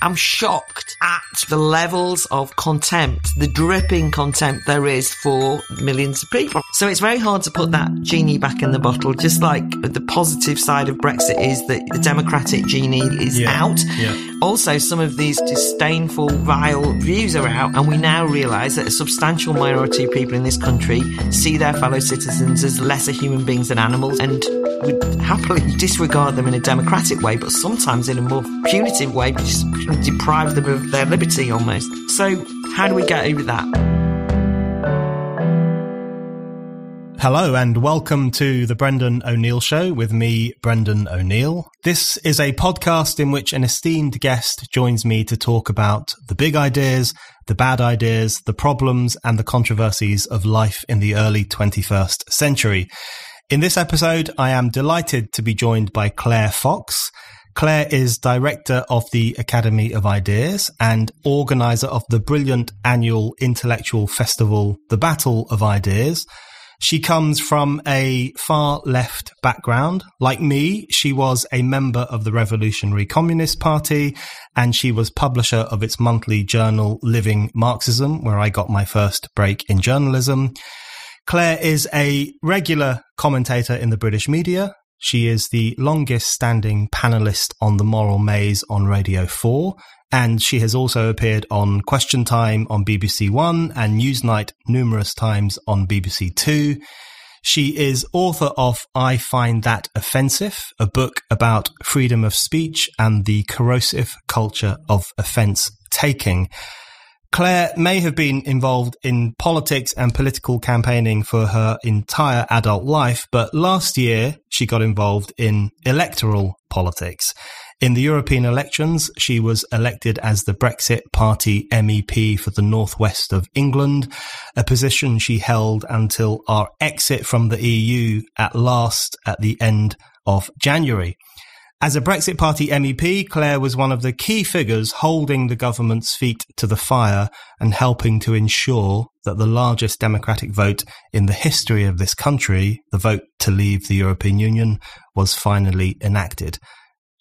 I'm shocked at the levels of contempt, the dripping contempt there is for millions of people. So it's very hard to put that genie back in the bottle, just like the positive side of Brexit is that the democratic genie is Yeah. out. Yeah. Also, some of these disdainful, vile views are out, and we now realise that a substantial minority of people in this country see their fellow citizens as lesser human beings than animals and would happily disregard them in a democratic way, but sometimes in a more punitive way, just deprive them of their liberty almost. So, how do we get over that? Hello and welcome to the Brendan O'Neill Show with me, Brendan O'Neill. This is a podcast in which an esteemed guest joins me to talk about the big ideas, the bad ideas, the problems and the controversies of life in the early 21st century. In this episode, I am delighted to be joined by Claire Fox. Claire is director of the Academy of Ideas and organizer of the brilliant annual intellectual festival, The Battle of Ideas. She comes from a far left background. Like me, she was a member of the Revolutionary Communist Party and she was publisher of its monthly journal Living Marxism, where I got my first break in journalism. Claire is a regular commentator in the British media. She is the longest standing panelist on the Moral Maze on Radio 4, and she has also appeared on Question Time on BBC One and Newsnight numerous times on BBC Two. She is author of I Find That Offensive, a book about freedom of speech and the corrosive culture of offence taking. Claire may have been involved in politics and political campaigning for her entire adult life, but last year she got involved in electoral politics. In the European elections, she was elected as the Brexit Party MEP for the northwest of England, a position she held until our exit from the EU at last at the end of January. As a Brexit Party MEP, Claire was one of the key figures holding the government's feet to the fire and helping to ensure that the largest democratic vote in the history of this country, the vote to leave the European Union, was finally enacted.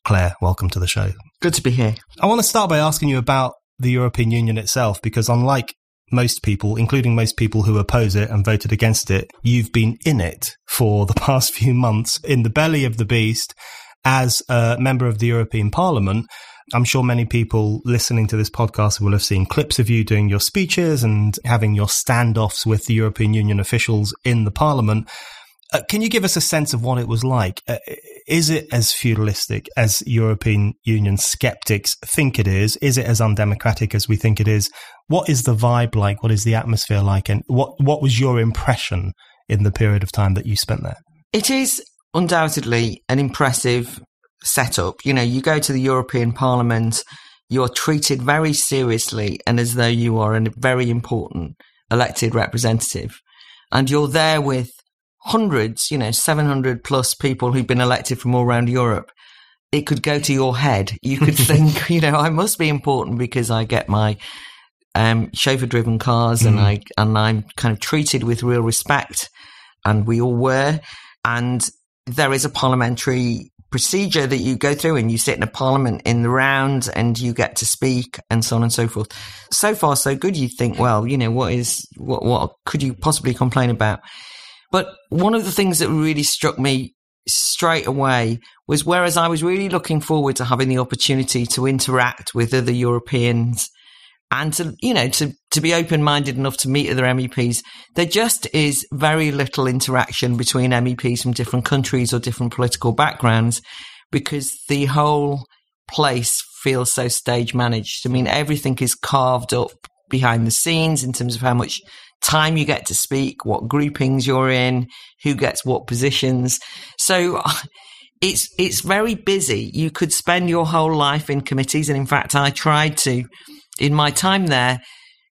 Claire, welcome to the show. Good to be here. I want to start by asking you about the European Union itself, because unlike most people, including most people who oppose it and voted against it, you've been in it for the past few months in the belly of the beast as a member of the European Parliament. I'm sure many people listening to this podcast will have seen clips of you doing your speeches and having your standoffs with the European Union officials in the Parliament. Uh, can you give us a sense of what it was like? Uh, is it as feudalistic as European Union skeptics think it is? Is it as undemocratic as we think it is? What is the vibe like? What is the atmosphere like? And what, what was your impression in the period of time that you spent there? It is undoubtedly an impressive setup. You know, you go to the European Parliament, you're treated very seriously and as though you are a very important elected representative. And you're there with hundreds, you know, 700 plus people who've been elected from all around Europe. It could go to your head. You could think, you know, I must be important because I get my um, chauffeur driven cars and I, and I'm kind of treated with real respect. And we all were. And there is a parliamentary procedure that you go through and you sit in a parliament in the round and you get to speak and so on and so forth. So far, so good. You think, well, you know, what is, what, what could you possibly complain about? But one of the things that really struck me straight away was whereas I was really looking forward to having the opportunity to interact with other Europeans and to, you know, to, to be open minded enough to meet other MEPs, there just is very little interaction between MEPs from different countries or different political backgrounds because the whole place feels so stage managed. I mean, everything is carved up behind the scenes in terms of how much time you get to speak, what groupings you're in, who gets what positions. So it's it's very busy. You could spend your whole life in committees, and in fact, I tried to, in my time there,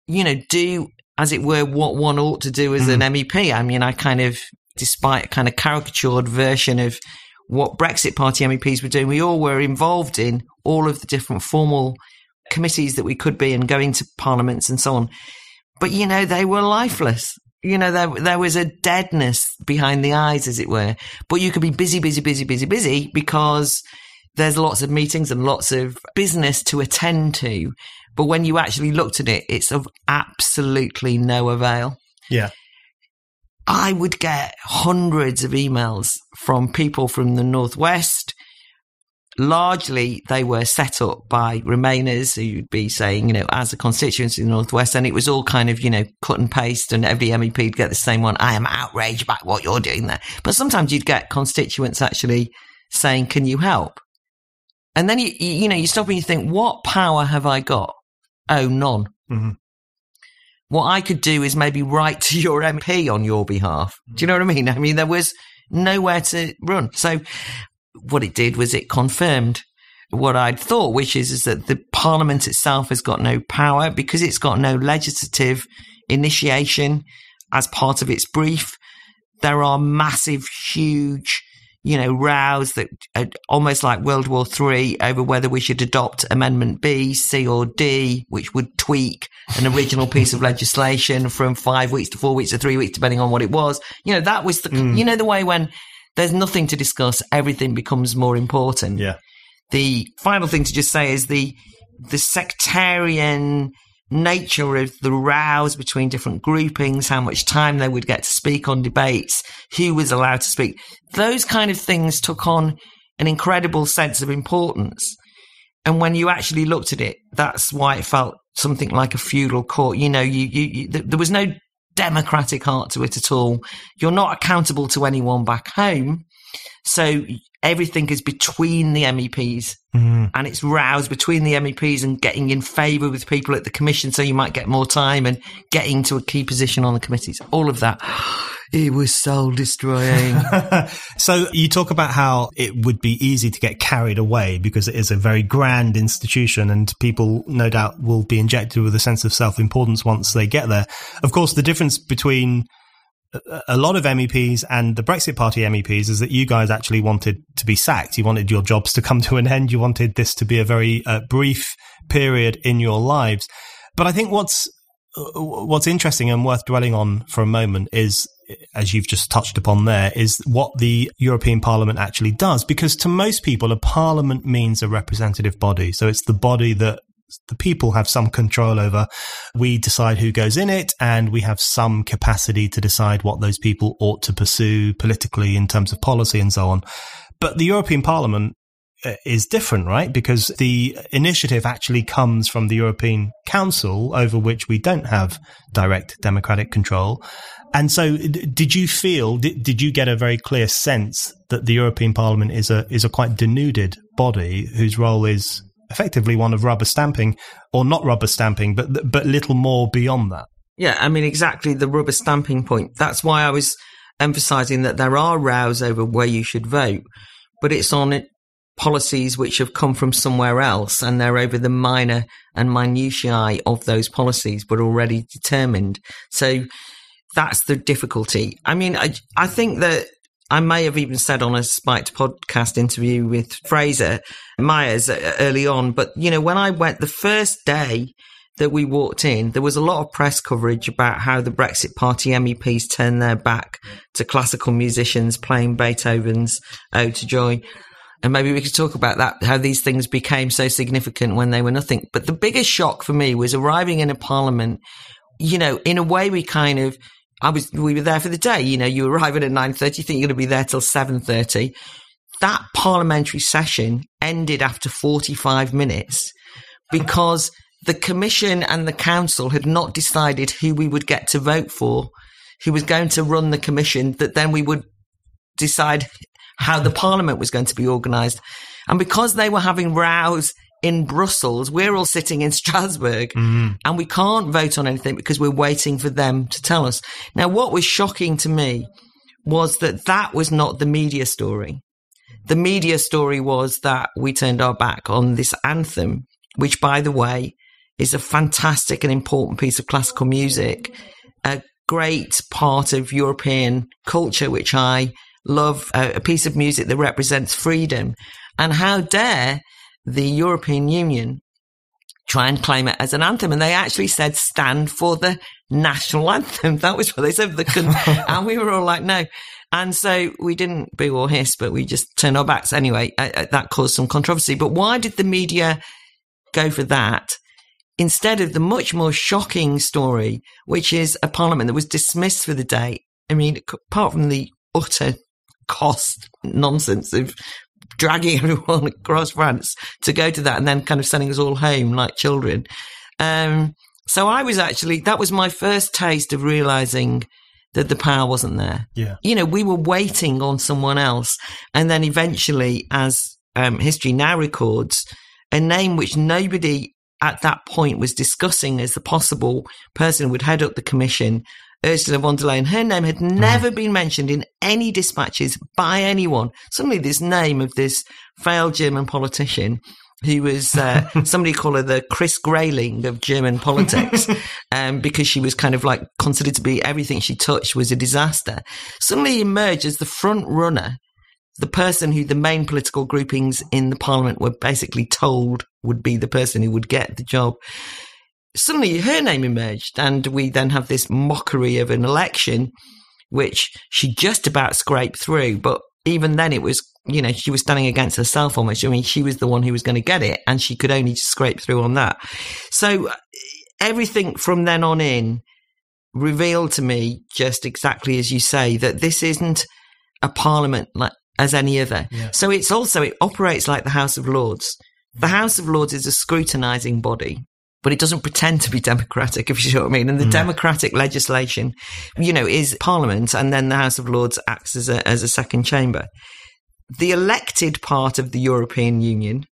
you know, do as it were what one ought to do as an mm. MEP. I mean, I kind of, despite a kind of caricatured version of what Brexit Party MEPs were doing, we all were involved in all of the different formal committees that we could be and going to parliaments and so on. But, you know, they were lifeless. You know, there, there was a deadness behind the eyes, as it were. But you could be busy, busy, busy, busy, busy because there's lots of meetings and lots of business to attend to. But when you actually looked at it, it's of absolutely no avail. Yeah. I would get hundreds of emails from people from the Northwest. Largely, they were set up by Remainers who'd be saying, you know, as a constituency in the Northwest, and it was all kind of, you know, cut and paste, and every MEP would get the same one. I am outraged about what you're doing there. But sometimes you'd get constituents actually saying, can you help? And then you, you, you know, you stop and you think, what power have I got? Oh, none. hmm What I could do is maybe write to your MP on your behalf. Do you know what I mean? I mean, there was nowhere to run. So what it did was it confirmed what I'd thought, which is, is that the parliament itself has got no power because it's got no legislative initiation as part of its brief. There are massive, huge, you know, rows that are almost like World War Three over whether we should adopt Amendment B, C, or D, which would tweak an original piece of legislation from five weeks to four weeks to three weeks, depending on what it was. You know, that was the, Mm. you know, the way when there's nothing to discuss, everything becomes more important. Yeah. The final thing to just say is the the sectarian nature of the rows between different groupings, how much time they would get to speak on debates, who was allowed to speak. Those kind of things took on an incredible sense of importance. And when you actually looked at it, that's why it felt something like a feudal court. You know, you, you, you th- there was no democratic heart to it at all. You're not accountable to anyone back home. So everything is between the MEPs Mhm. and it's roused between the MEPs and getting in favour with people at the commission so you might get more time and getting to a key position on the committees. All of that. It was soul destroying. so you talk about how it would be easy to get carried away because it is a very grand institution and people no doubt will be injected with a sense of self-importance once they get there. Of course, the difference between a- lot of MEPs and the Brexit Party MEPs is that you guys actually wanted to be sacked. You wanted your jobs to come to an end. You wanted this to be a very uh, brief period in your lives. But I think what's uh, what's interesting and worth dwelling on for a moment is, as you've just touched upon there, is what the European Parliament actually does. Because to most people, a parliament means a representative body. So it's the body that the people have some control over. We decide who goes in it and we have some capacity to decide what those people ought to pursue politically in terms of policy and so on. But the European Parliament uh, is different, right? Because the initiative actually comes from the European Council, over which we don't have direct democratic control. And so, did you feel? Did, did you get a very clear sense that the European Parliament is a is a quite denuded body whose role is effectively one of rubber stamping, or not rubber stamping, but but little more beyond that? Yeah, I mean, exactly the rubber stamping point. That's why I was emphasizing that there are rows over where you should vote, but it's on policies which have come from somewhere else and they're over the minor and minutiae of those policies, but already determined. So that's the difficulty. I mean, I, I think that I may have even said on a Spiked podcast interview with Fraser Myers uh, early on, but you know, when I went the first day that we walked in, there was a lot of press coverage about how the Brexit Party MEPs turned their back to classical musicians playing Beethoven's Ode to Joy. And maybe we could talk about that, how these things became so significant when they were nothing. But the biggest shock for me was arriving in a parliament, you know, in a way we kind of, I was, we were there for the day, you know, you arrive at 9.30, you think you're going to be there till 7.30. That parliamentary session ended after 45 minutes because the commission and the council had not decided who we would get to vote for, who was going to run the commission, that then we would decide how the parliament was going to be organised. And because they were having rows in Brussels, we're all sitting in Strasbourg mm-hmm. and we can't vote on anything because we're waiting for them to tell us. Now, what was shocking to me was that that was not the media story. The media story was that we turned our back on this anthem, which, by the way, is a fantastic and important piece of classical music, a great part of European culture, which I love, a, a piece of music that represents freedom. And how dare the European Union try and claim it as an anthem? And they actually said stand for the national anthem. That was what they said. The and we were all like, no. And so we didn't boo or hiss, but we just turned our backs anyway. Uh, uh, that caused some controversy. But why did the media go for that? Instead of the much more shocking story, which is a parliament that was dismissed for the day. I mean, apart from the utter cost nonsense of dragging everyone across France to go to that and then kind of sending us all home like children. Um, so I was actually, that was my first taste of realizing that the power wasn't there. Yeah. You know, we were waiting on someone else. And then eventually, as um, history now records, a name which nobody at that point was discussing as the possible person who would head up the commission, Ursula von der Leyen, her name had never mm. been mentioned in any dispatches by anyone. Suddenly, this name of this failed German politician who was uh, somebody called her the Chris Grayling of German politics, um, because she was kind of like considered to be everything she touched was a disaster. Suddenly emerged as the front runner, the person who the main political groupings in the parliament were basically told would be the person who would get the job. Suddenly her name emerged, and we then have this mockery of an election, which she just about scraped through, but even then it was you know, she was standing against herself almost. I mean, she was the one who was going to get it, and she could only scrape through on that. So everything from then on in revealed to me, just exactly as you say, that this isn't a parliament like as any other. Yeah. So it's also it operates like the House of Lords. The House of Lords is a scrutinising body. But it doesn't pretend to be democratic, if you see what I mean. And the mm. democratic legislation, you know, is Parliament, and then the House of Lords acts as a as a second chamber the elected part of the European Union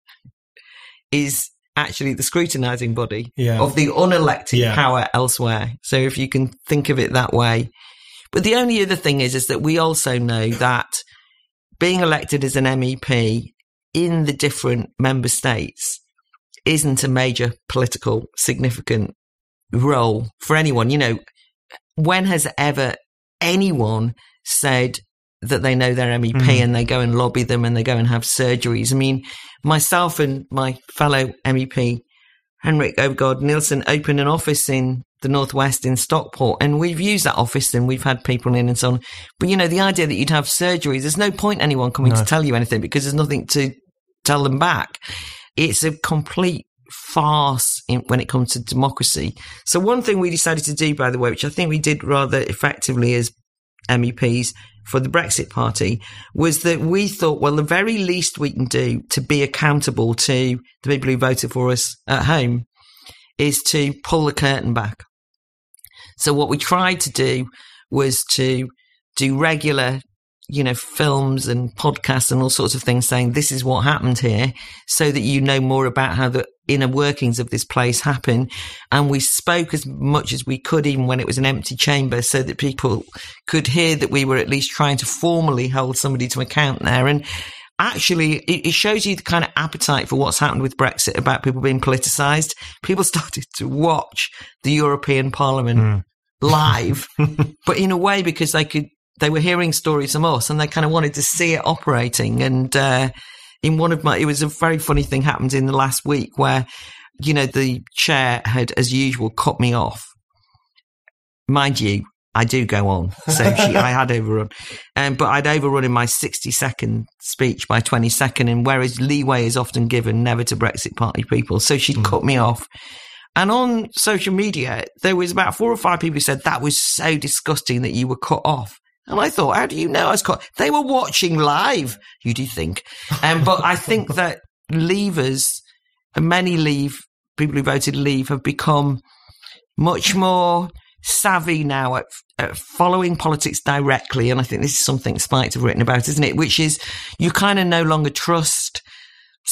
is actually the scrutinizing body yeah. of the unelected yeah. power elsewhere. So if you can think of it that way. But the only other thing is, is that we also know that being elected as an MEP in the different member states isn't a major political significant role for anyone. You know, when has ever anyone said that they know their MEP mm. and they go and lobby them and they go and have surgeries. I mean, myself and my fellow MEP, Henrik Overgaard Nielsen, opened an office in the Northwest in Stockport and we've used that office and we've had people in and so on. But you know, the idea that you'd have surgeries, there's no point anyone coming no. to tell you anything because there's nothing to tell them back. It's a complete farce in, when it comes to democracy. So one thing we decided to do, by the way, which I think we did rather effectively as MEPs, for the Brexit Party was that we thought, well, the very least we can do to be accountable to the people who voted for us at home is to pull the curtain back. So what we tried to do was to do regular, you know, films and podcasts and all sorts of things saying this is what happened here so that you know more about how the inner workings of this place happen. And we spoke as much as we could, even when it was an empty chamber, so that people could hear that we were at least trying to formally hold somebody to account there. And actually, it, shows you the kind of appetite for what's happened with Brexit about people being politicized. People started to watch the European Parliament. Mm. live, but in a way because they could, they were hearing stories from us and they kind of wanted to see it operating. And, uh, in one of my, it was a very funny thing happened in the last week where, you know, the chair had, as usual, cut me off. Mind you, I do go on. So she, I had overrun. Um, but I'd overrun in my 60 second speech by 20 second. And whereas leeway is often given never to Brexit Party people. So she'd mm. cut me off. And on social media, there was about four or five people who said that was so disgusting that you were cut off. And I thought, how do you know I was caught? They were watching live, you do think. Um, but I think that leavers, many leave, people who voted leave have become much more savvy now at, at, following politics directly. And I think this is something Spiked have written about, isn't it? Which is you kind of no longer trust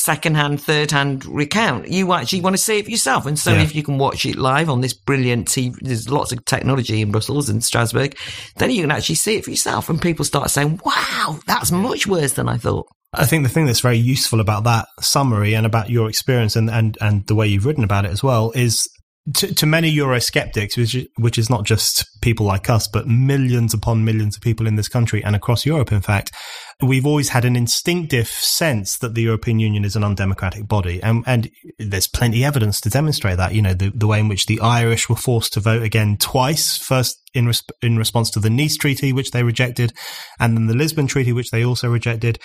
second hand, third hand recount. You actually want to see it for yourself. And so yeah. if you can watch it live on this brilliant TV, there's lots of technology in Brussels and Strasbourg, then you can actually see it for yourself. And people start saying, wow, that's much worse than I thought. I think the thing that's very useful about that summary and about your experience and, and, and the way you've written about it as well is to, to many Eurosceptics, which, which is not just people like us, but millions upon millions of people in this country and across Europe, in fact, we've always had an instinctive sense that the European Union is an undemocratic body. And, and there's plenty of evidence to demonstrate that. You know, the, the way in which the Irish were forced to vote again twice, first in, in response to the Nice Treaty, which they rejected, and then the Lisbon Treaty, which they also rejected.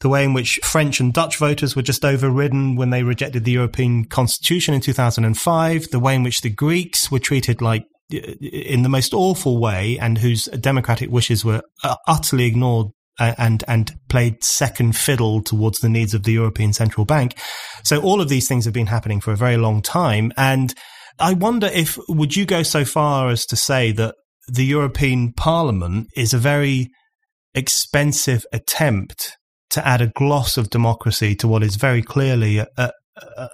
The way in which French and Dutch voters were just overridden when they rejected the European Constitution in 2005. The way in which the Greeks were treated like in the most awful way and whose democratic wishes were uh, utterly ignored and and played second fiddle towards the needs of the European Central Bank. So all of these things have been happening for a very long time, and I wonder if would you go so far as to say that the European Parliament is a very expensive attempt to add a gloss of democracy to what is very clearly a, a,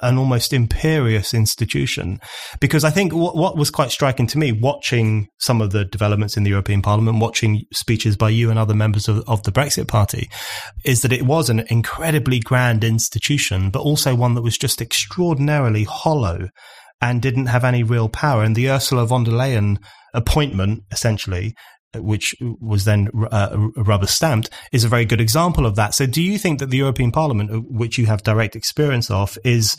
an almost imperious institution. Because I think what, what was quite striking to me, watching some of the developments in the European Parliament, watching speeches by you and other members of, of the Brexit Party, is that it was an incredibly grand institution, but also one that was just extraordinarily hollow and didn't have any real power. And the Ursula von der Leyen appointment, essentially, which was then uh, rubber stamped, is a very good example of that. So, do you think that the European Parliament, uh, which you have direct experience of, is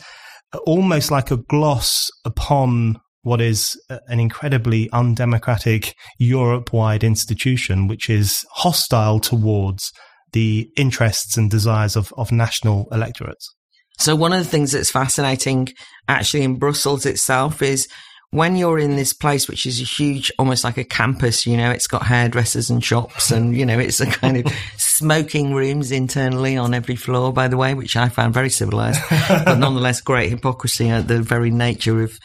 almost like a gloss upon what is an incredibly undemocratic Europe wide institution, which is hostile towards the interests and desires of, of national electorates? So, one of the things that's fascinating actually in Brussels itself is when you're in this place, which is a huge, almost like a campus, you know, it's got hairdressers and shops and, you know, it's a kind of smoking rooms internally on every floor, by the way, which I found very civilized, but nonetheless great hypocrisy at the very nature of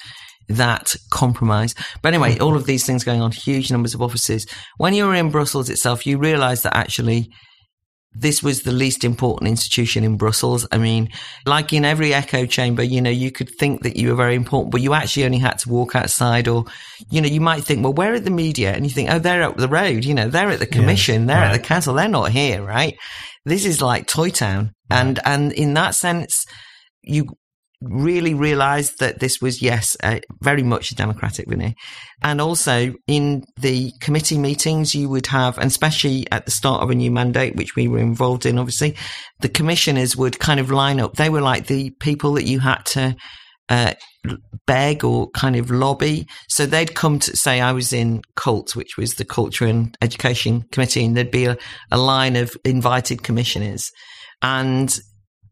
that compromise. But anyway, all of these things going on, huge numbers of offices. When you're in Brussels itself, you realize that actually this was the least important institution in Brussels. I mean, like in every echo chamber, you know, you could think that you were very important, but you actually only had to walk outside or, you know, you might think, well, where are the media? And you think, oh, they're up the road, you know, they're at the commission, yeah, they're right. at the council, they're not here, right? This is like Toy Town. And, and in that sense, you really realized that this was, yes, very much a democratic Vinny. And also in the committee meetings, you would have, and especially at the start of a new mandate, which we were involved in, obviously, the commissioners would kind of line up. They were like the people that you had to, uh, beg or kind of lobby. So they'd come to say, I was in CULT, which was the Culture and Education Committee, and there'd be a, a line of invited commissioners. And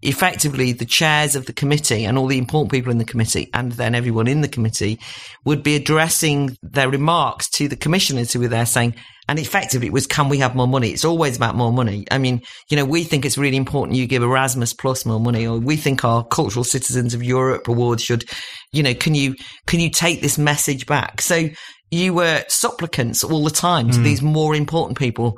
effectively the chairs of the committee and all the important people in the committee and then everyone in the committee would be addressing their remarks to the commissioners who were there saying, and effectively it was, can we have more money? It's always about more money. I mean, you know, we think it's really important you give Erasmus plus more money, or we think our cultural citizens of Europe awards should, you know, can you, can you take this message back? So you were supplicants all the time to mm. these more important people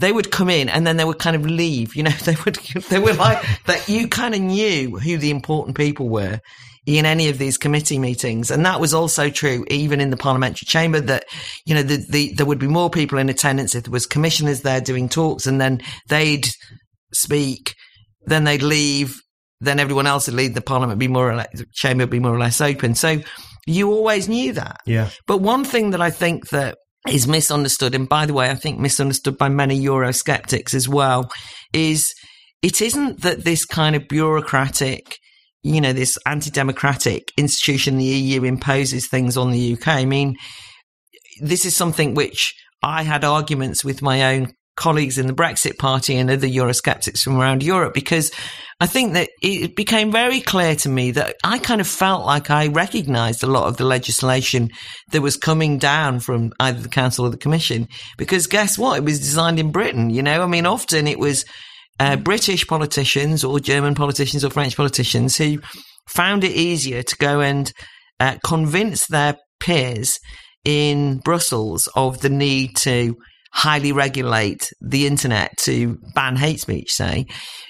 they would come in and then they would kind of leave. You know, they would, they were like that. You kind of knew who the important people were in any of these committee meetings. And that was also true even in the parliamentary chamber that, you know, the, the, there would be more people in attendance if there was commissioners there doing talks and then they'd speak, then they'd leave, then everyone else would leave the parliament be more or less, chamber would be more or less open. So you always knew that. Yeah. But one thing that I think that is misunderstood, and by the way, I think misunderstood by many Eurosceptics as well, is it isn't that this kind of bureaucratic, you know, this anti democratic institution, the EU, imposes things on the UK. I mean, this is something which I had arguments with my own colleagues in the Brexit Party and other Eurosceptics from around Europe because I think that it became very clear to me that I kind of felt like I recognized a lot of the legislation that was coming down from either the Council or the Commission because guess what? It was designed in Britain, you know? I mean, often it was uh, British politicians or German politicians or French politicians who found it easier to go and uh, convince their peers in Brussels of the need to highly regulate the internet to ban hate speech, say,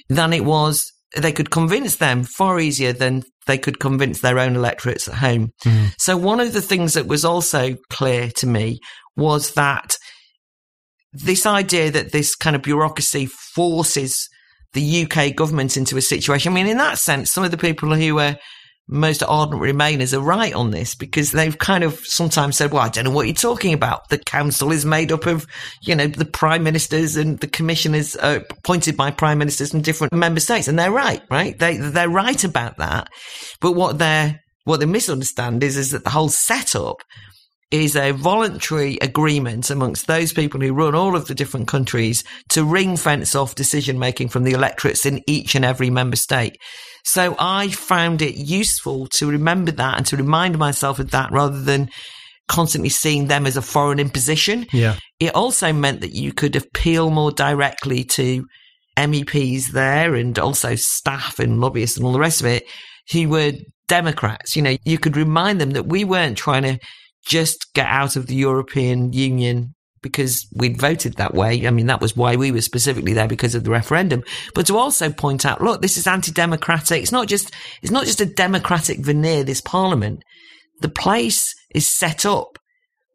than it was they could convince them far easier than they could convince their own electorates at home. Mm. So one of the things that was also clear to me was that this idea that this kind of bureaucracy forces the UK government into a situation. I mean, in that sense, some of the people who were most ardent Remainers are right on this because they've kind of sometimes said, well, I don't know what you're talking about. The council is made up of, you know, the prime ministers and the commissioners are appointed by prime ministers from different member states. And they're right, right? They, they're right about that. But what they're, what they misunderstand is, is that the whole setup is a voluntary agreement amongst those people who run all of the different countries to ring fence off decision making from the electorates in each and every member state. So I found it useful to remember that and to remind myself of that rather than constantly seeing them as a foreign imposition. Yeah. It also meant that you could appeal more directly to MEPs there and also staff and lobbyists and all the rest of it who were Democrats. You know, you could remind them that we weren't trying to just get out of the European Union because we'd voted that way. I mean, that was why we were specifically there because of the referendum. But to also point out, look, this is anti-democratic. It's not just, it's not just a democratic veneer, this parliament. The place is set up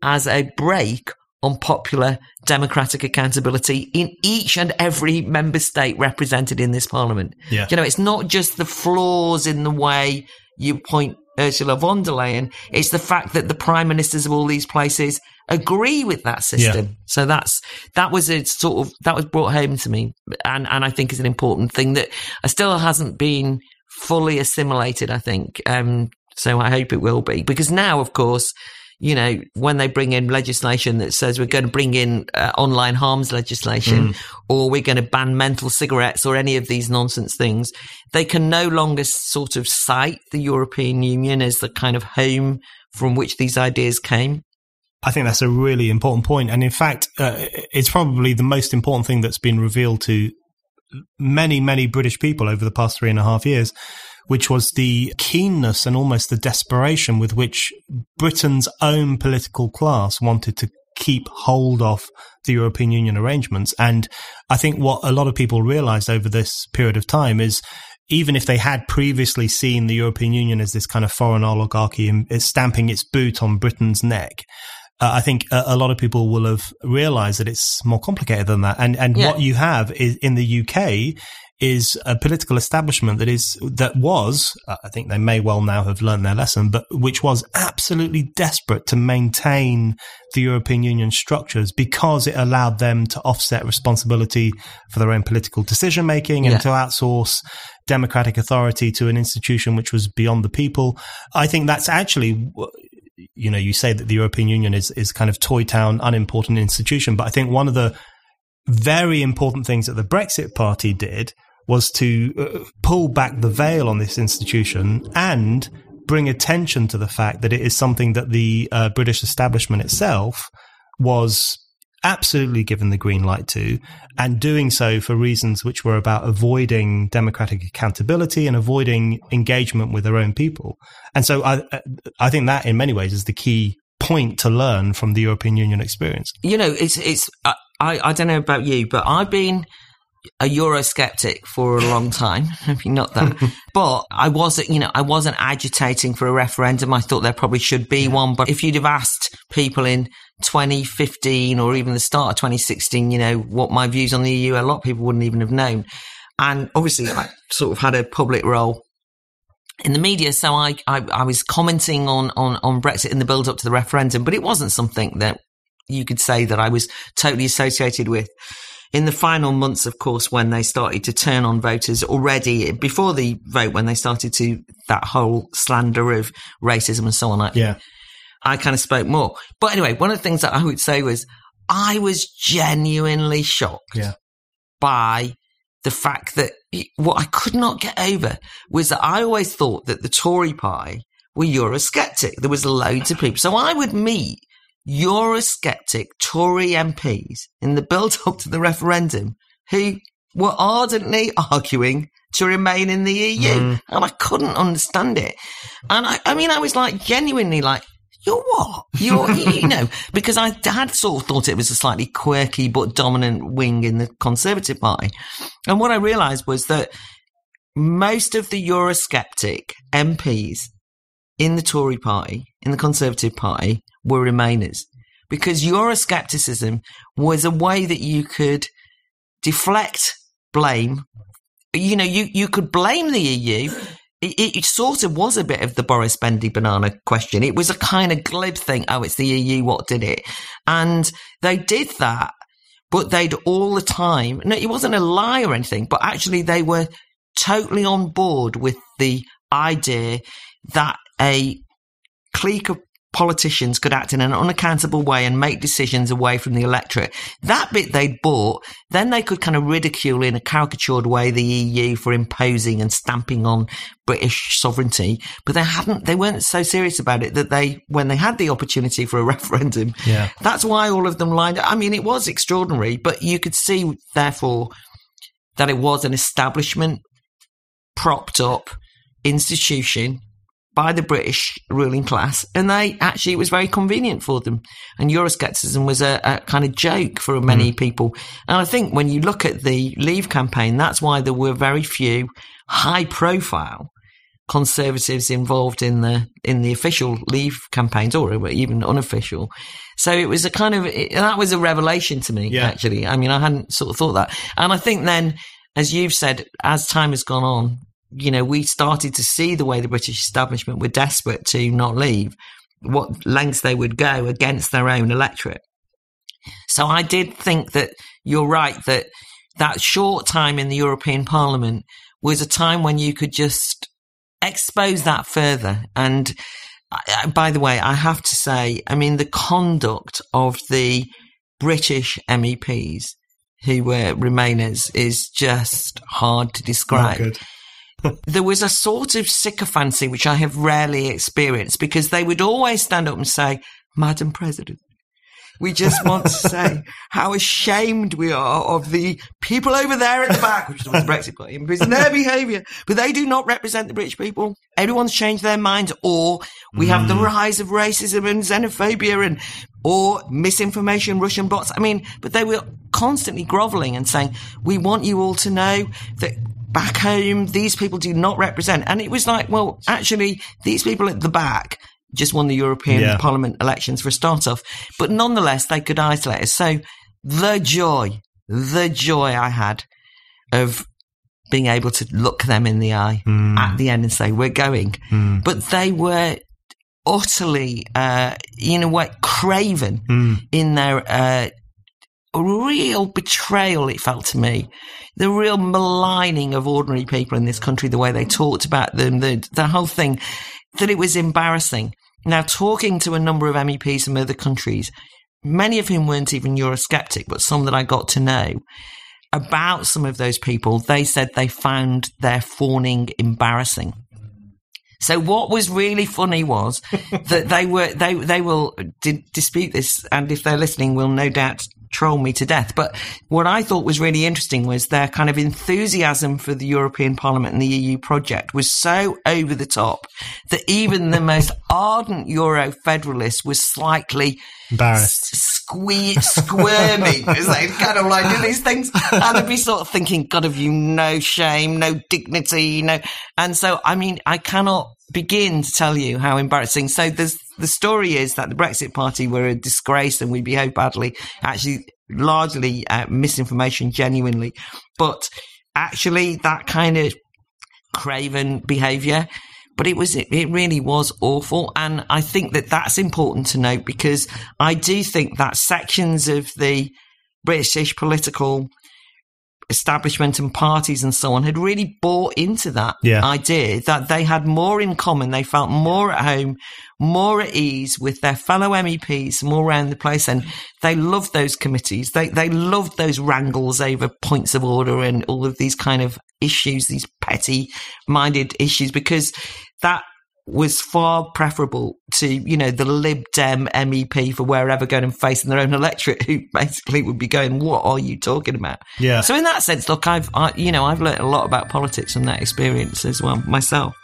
as a brake on popular democratic accountability in each and every member state represented in this parliament. Yeah. You know, it's not just the flaws in the way you point Ursula von der Leyen. It's the fact that the prime ministers of all these places agree with that system. Yeah. So that's that was a sort of that was brought home to me, and and I think is an important thing that still hasn't been fully assimilated. I think. Um, so I hope it will be because now, of course, you know, when they bring in legislation that says we're going to bring in uh, online harms legislation Mm. or we're going to ban menthol cigarettes or any of these nonsense things, they can no longer sort of cite the European Union as the kind of home from which these ideas came. I think that's a really important point. And in fact, uh, it's probably the most important thing that's been revealed to many, many British people over the past three and a half years, which was the keenness and almost the desperation with which Britain's own political class wanted to keep hold of the European Union arrangements. And I think what a lot of people realized over this period of time is even if they had previously seen the European Union as this kind of foreign oligarchy and it's stamping its boot on Britain's neck, uh, I think a, a, lot of people will have realized that it's more complicated than that. And and Yeah. what you have is in the UK is a political establishment that is that was uh, I think they may well now have learned their lesson, but which was absolutely desperate to maintain the European Union structures because it allowed them to offset responsibility for their own political decision making and Yeah. to outsource democratic authority to an institution which was beyond the people. I think that's actually you know, you say that the European Union is, is kind of toy town, unimportant institution. But I think one of the very important things that the Brexit party did was to uh, pull back the veil on this institution and bring attention to the fact that it is something that the uh, British establishment itself was absolutely given the green light to, and doing so for reasons which were about avoiding democratic accountability and avoiding engagement with their own people. And so I, I think that in many ways is the key point to learn from the European Union experience. You know, it's it's I I, I don't know about you, but I've been a Eurosceptic for a long time. Maybe not that, but I wasn't. You know, I wasn't agitating for a referendum. I thought there probably should be one. But if you'd have asked people in 2015 or even the start of 2016, you know, what my views on the EU, a lot of people wouldn't even have known. And obviously, I sort of had a public role in the media, so I, I, I was commenting on, on, on Brexit in the build up to the referendum, but it wasn't something that you could say that I was totally associated with. In the final months, of course, when they started to turn on voters already before the vote, when they started to that whole slander of racism and so on, I, Yeah. I kind of spoke more. But anyway, one of the things that I would say was I was genuinely shocked Yeah. by the fact that what I could not get over was that I always thought that the Tory pie were Eurosceptic. There was loads of people. So I would meet Eurosceptic Tory MPs in the build up to the referendum who were ardently arguing to remain in the EU. Mm. And I couldn't understand it. And I, I mean, I was like genuinely like, you're what? You're, you know, because I had sort of thought it was a slightly quirky but dominant wing in the Conservative Party. And what I realised was that most of the Eurosceptic MPs in the Tory Party, in the Conservative Party, were Remainers. Because Euroscepticism was a way that you could deflect blame. You know, you, you could blame the EU it, it, sort of was a bit of the Boris Bendy banana question. It was a kind of glib thing. Oh, it's the EU. What did it? And they did that, but they'd all the time. No, it wasn't a lie or anything, but actually they were totally on board with the idea that a clique of politicians could act in an unaccountable way and make decisions away from the electorate. That bit they'd bought, then they could kind of ridicule in a caricatured way the EU for imposing and stamping on British sovereignty, but they hadn't, they weren't so serious about it that they, when they had the opportunity for a referendum, yeah. that's why all of them lined up. I mean, it was extraordinary, but you could see, therefore, that it was an establishment propped up institution by the British ruling class, and they actually it was very convenient for them. And Euroscepticism was a, a kind of joke for many mm. people. And I think when you look at the Leave campaign, that's why there were very few high-profile conservatives involved in the in the official Leave campaigns, or even unofficial. So it was a kind of it, that was a revelation to me. Yeah. Actually, I mean, I hadn't sort of thought that, and I think then. As you've said, as time has gone on, you know, we started to see the way the British establishment were desperate to not leave, what lengths they would go against their own electorate. So I did think that you're right that that short time in the European Parliament was a time when you could just expose that further. And uh, uh, by the way, I have to say, I mean, the conduct of the British MEPs who were Remainers is just hard to describe there was a sort of sycophancy which I have rarely experienced because they would always stand up and say, Madam President, we just want to say how ashamed we are of the people over there at the back, which is the Brexit Party, because their behaviour. But they do not represent the British people. Everyone's changed their minds, or we mm. have the mm. rise of racism and xenophobia and or misinformation, Russian bots. I mean, but they were constantly grovelling and saying, "We want you all to know that back home, these people do not represent. And it was like, well, actually, these people at the back just won the European yeah. Parliament elections for a start off. But nonetheless, they could isolate us. So the joy, the joy I had of being able to look them in the eye mm. at the end and say, we're going. Mm. But they were utterly, uh, in a way, craven mm. in their, uh, real betrayal, it felt to me. The real maligning of ordinary people in this country, the way they talked about them, the, the whole thing, that it was embarrassing. Now, talking to a number of MEPs from other countries, many of whom weren't even Eurosceptic, but some that I got to know, about some of those people, they said they found their fawning embarrassing. So what was really funny was that they were they they will uh, dispute this, and if they're listening, will no doubt troll me to death. But what I thought was really interesting was their kind of enthusiasm for the European Parliament and the EU project was so over the top that even the most ardent Euro federalist was slightly embarrassed, sque- squirming as they kind of like do these things, and they'd be sort of thinking, "God, have you no shame, no dignity, no?" And so, I mean, I cannot begin to tell you how embarrassing. So there's the story is that the Brexit Party were a disgrace and we behaved badly. Actually, largely uh, misinformation, genuinely, but actually that kind of craven behaviour. But it was, it really was awful. And I think that that's important to note because I do think that sections of the British political establishment and parties and so on had really bought into that yeah. idea that they had more in common. They felt more at home, more at ease with their fellow MEPs, more around the place. And they loved those committees. They, they loved those wrangles over points of order and all of these kind of issues, these petty minded issues, because that was far preferable to, you know, the Lib Dem MEP for wherever going and facing their own electorate who basically would be going, what are you talking about? Yeah. So in that sense, look, I've, I, you know, I've learned a lot about politics from that experience as well myself.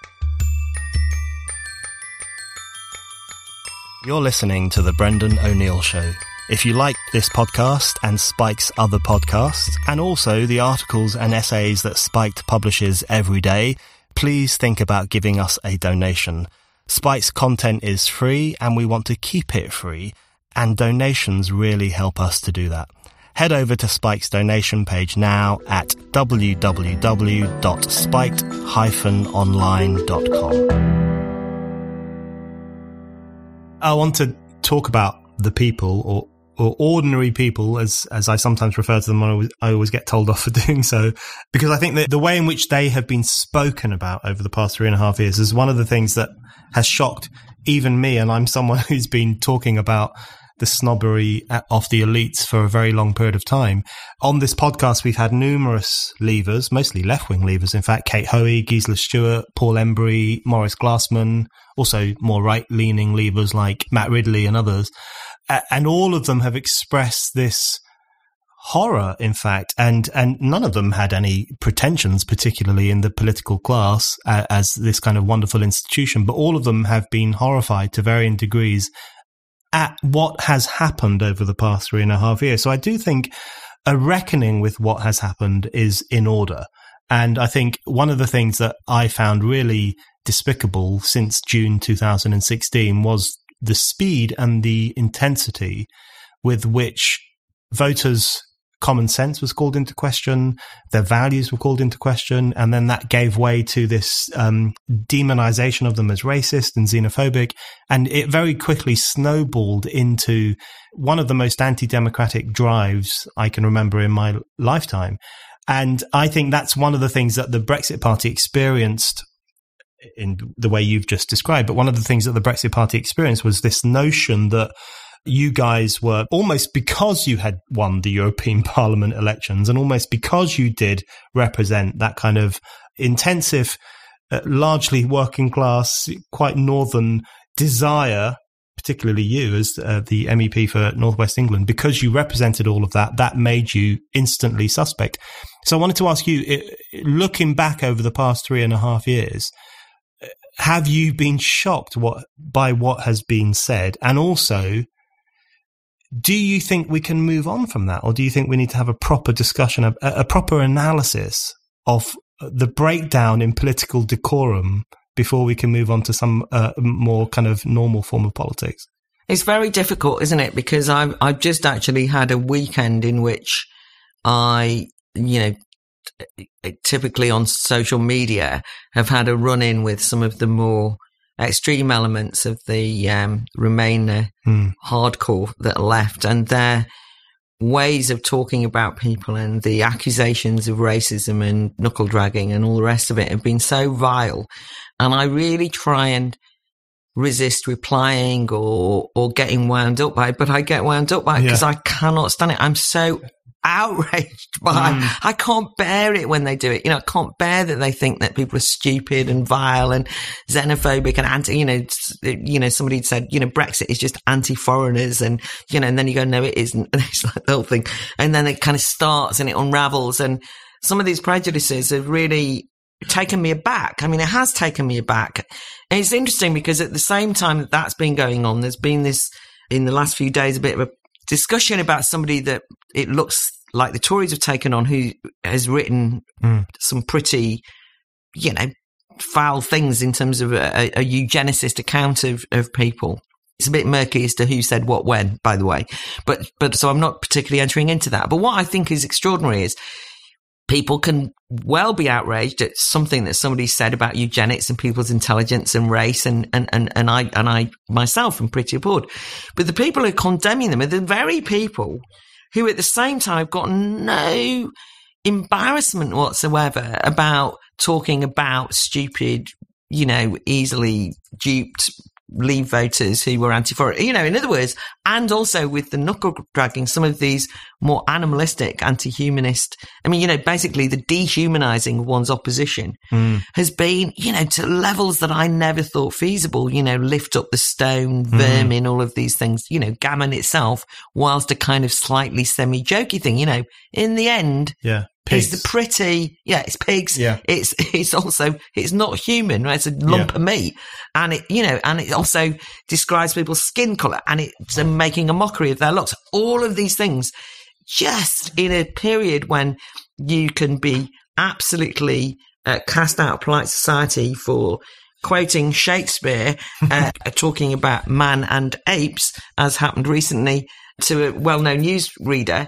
You're listening to The Brendan O'Neill Show. If you like this podcast and Spiked's other podcasts, and also the articles and essays that Spiked publishes every day, please think about giving us a donation. Spiked's content is free and we want to keep it free, and donations really help us to do that. head over to Spiked's donation page now at www.spiked-online.com. I want to talk about the people or or ordinary people, as as I sometimes refer to them, I always, I always get told off for doing so, because I think that the way in which they have been spoken about over the past three and a half years is one of the things that has shocked even me. And I'm someone who's been talking about the snobbery of the elites for a very long period of time. On this podcast, we've had numerous leavers, mostly left wing leavers. In fact, Kate Hoey, Gisela Stewart, Paul Embury, Morris Glassman, also more right leaning leavers like Matt Ridley and others and all of them have expressed this horror, in fact, and and none of them had any pretensions, particularly in the political class, uh, as this kind of wonderful institution. But all of them have been horrified to varying degrees at what has happened over the past three and a half years. So I do think a reckoning with what has happened is in order. And I think one of the things that I found really despicable since June 2016 was the speed and the intensity with which voters' common sense was called into question, their values were called into question, and then that gave way to this um, demonization of them as racist and xenophobic. And it very quickly snowballed into one of the most anti democratic drives I can remember in my lifetime. And I think that's one of the things that the Brexit Party experienced in the way you've just described. But one of the things that the Brexit Party experienced was this notion that you guys were almost because you had won the European Parliament elections and almost because you did represent that kind of intensive, uh, largely working class, quite northern desire particularly you as uh, the MEP for Northwest England, because you represented all of that, that made you instantly suspect. So I wanted to ask you, it, looking back over the past three and a half years, have you been shocked what by what has been said? And also, do you think we can move on from that, or do you think we need to have a proper discussion, a, a proper analysis of the breakdown in political decorum before we can move on to some uh, more kind of normal form of politics? It's very difficult, isn't it? Because I've I've just actually had a weekend in which I, you know, typically on social media have had a run in with some of the more extreme elements of the um, Remainer mm. hardcore that are left and their ways of talking about people and the accusations of racism and knuckle dragging and all the rest of it have been so vile. And I really try and resist replying or or getting wound up by it, but I get wound up by it because yeah. I cannot stand it. I'm so outraged by. Mm. I can't bear it when they do it. You know, I can't bear that they think that people are stupid and vile and xenophobic and anti. You know, you know, somebody said, you know, Brexit is just anti-foreigners, and you know, and then you go, no, it isn't. And it's like the whole thing, and then it kind of starts and it unravels, and some of these prejudices have really taken me aback. I mean, it has taken me aback. And it's interesting because at the same time that that's been going on, there's been this in the last few days a bit of a discussion about somebody that it looks like the Tories have taken on who has written mm. some pretty, you know, foul things in terms of a, a eugenicist account of, of people. It's a bit murky as to who said what when, by the way. But, but so I'm not particularly entering into that. But what I think is extraordinary is people can well be outraged at something that somebody said about eugenics and people's intelligence and race and, and, and, and I and I myself am pretty appalled. But the people who are condemning them are the very people who at the same time got no embarrassment whatsoever about talking about stupid, you know, easily duped Leave voters who were anti-foreign, you know, in other words, and also with the knuckle dragging, some of these more animalistic, anti-humanist, I mean, you know, basically the dehumanizing of one's opposition mm. has been, you know, to levels that I never thought feasible, you know, lift up the stone, hmm. vermin, mm. all of these things, you know, gammon itself, whilst a kind of slightly semi-jokey thing, you know, in the end, yeah. Pigs. It's the pretty, yeah, it's pigs. Yeah. It's, it's also, it's not human, right? It's a lump yeah. of meat. And it, you know, and it also describes people's skin color and it's making a mockery of their looks. All of these things just in a period when you can be absolutely uh, cast out of polite society for quoting Shakespeare, uh, talking about man and apes, as happened recently to a well known news reader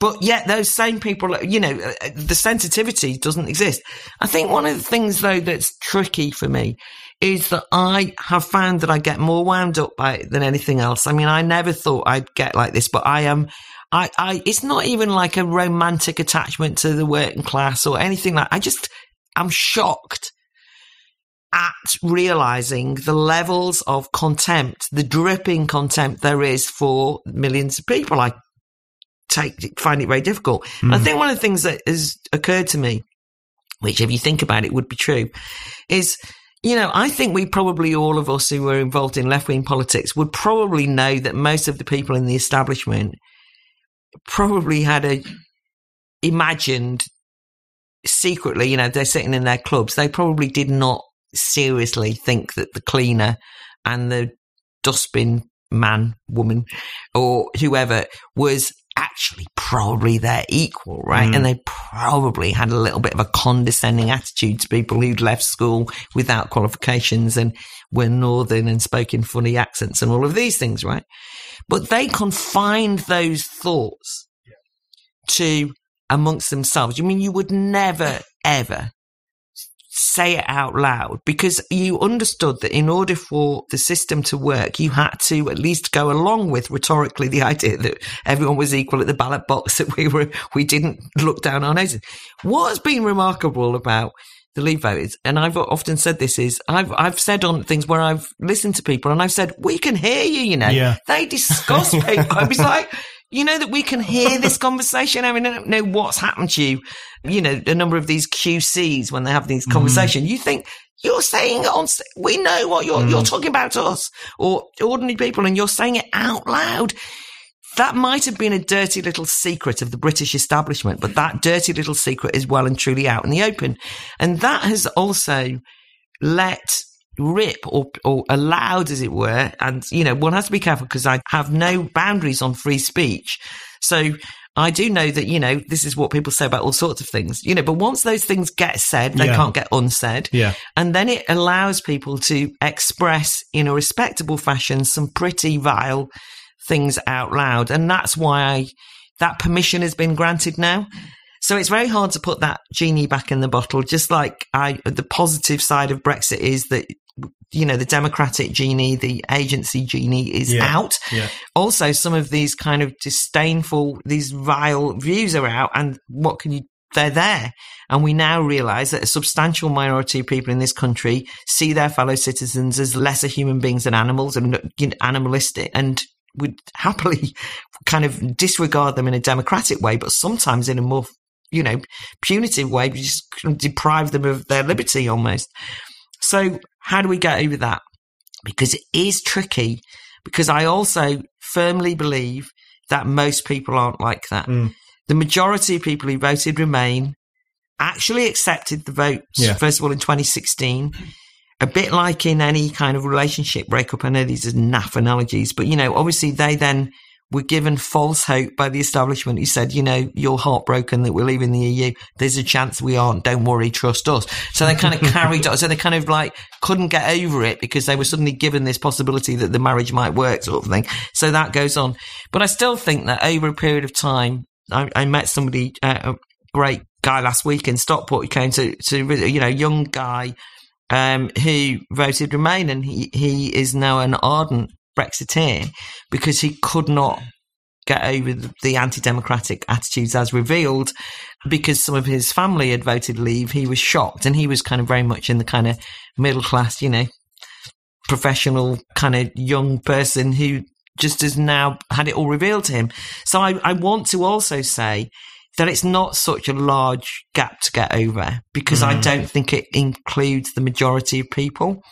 But yet those same people, you know, uh, the sensitivity doesn't exist. I think one of the things though that's tricky for me is that I have found that I get more wound up by it than anything else. I mean, I never thought I'd get like this, but I am. I, I, it's not even like a romantic attachment to the working class or anything like. I just, I'm shocked at realizing the levels of contempt, the dripping contempt there is for millions of people. I take find it very difficult. Mm. I think one of the things that has occurred to me, which if you think about it would be true, is you know, I think we probably all of us who were involved in left wing politics would probably know that most of the people in the establishment probably had a imagined secretly, you know, they're sitting in their clubs, they probably did not seriously think that the cleaner and the dustbin man, woman, or whoever was actually probably their equal, right? Mm. And they probably had a little bit of a condescending attitude to people who'd left school without qualifications and were northern and spoke in funny accents and all of these things, right? But they confined those thoughts to amongst themselves. You mean you would never, ever say it out loud because you understood that in order for the system to work, you had to at least go along with rhetorically the idea that everyone was equal at the ballot box, that we were, we didn't look down our noses. What has been remarkable about the Leave voters, and I've often said this is I've I've said on things where I've listened to people and I've said we can hear you, you know. Yeah. They discuss people. I was like, you know that we can hear this conversation. I mean, I don't know what's happened to you. You know, a number of these QCs when they have these mm. conversations, mm. you think you're saying on, we know what you're, mm. you're talking about to us or ordinary people and you're saying it out loud. That might have been a dirty little secret of the British establishment, but that dirty little secret is well and truly out in the open. And that has also let rip or, or allowed, as it were. And, you know, one has to be careful because I have no boundaries on free speech. So I do know that, you know, this is what people say about all sorts of things, you know, but once those things get said, they yeah. can't get unsaid. Yeah. And then it allows people to express in a respectable fashion some pretty vile things out loud. And that's why I, that permission has been granted now. So it's very hard to put that genie back in the bottle. Just like I, the positive side of Brexit is that you know, the democratic genie, the agency genie is yeah, out. Yeah. Also, some of these kind of disdainful, these vile views are out. And what can you, they're there. And we now realize that a substantial minority of people in this country see their fellow citizens as lesser human beings than animals and you know, animalistic and would happily kind of disregard them in a democratic way, but sometimes in a more, you know, punitive way, just deprive them of their liberty almost. So how do we get over that? Because it is tricky because I also firmly believe that most people aren't like that. Mm. The majority of people who voted Remain actually accepted the votes, yeah. first of all, in 2016. A bit like in any kind of relationship breakup. I know these are naff analogies, but you know, obviously they then were given false hope by the establishment who said, you know, you're heartbroken that we're leaving the EU. There's a chance we aren't. Don't worry. Trust us. So they kind of carried on. So they kind of like couldn't get over it because they were suddenly given this possibility that the marriage might work sort of thing. So that goes on. But I still think that over a period of time, I, I met somebody, uh, a great guy last week in Stockport who came to, to, you know, young guy, um, who voted Remain and he, he is now an ardent Brexiteer because he could not get over the anti-democratic attitudes as revealed because some of his family had voted leave. He was shocked and he was kind of very much in the kind of middle class you know professional kind of young person who just has now had it all revealed to him. So I, I want to also say that it's not such a large gap to get over because mm. I don't think it includes the majority of people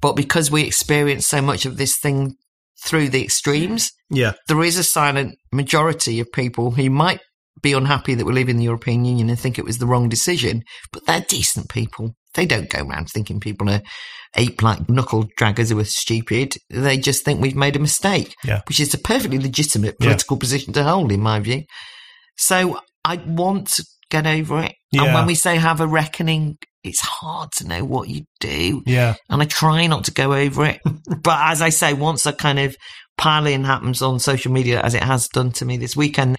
but because we experience so much of this thing through the extremes, yeah, there is a silent majority of people who might be unhappy that we're leaving the European Union and think it was the wrong decision, but they're decent people. They don't go around thinking people are ape like knuckle draggers who are stupid. They just think we've made a mistake, yeah. which is a perfectly legitimate political yeah. position to hold, in my view. So I want to get over it. Yeah. And when we say have a reckoning, it's hard to know what you do. Yeah. And I try not to go over it. but as I say, once a kind of piling happens on social media, as it has done to me this weekend,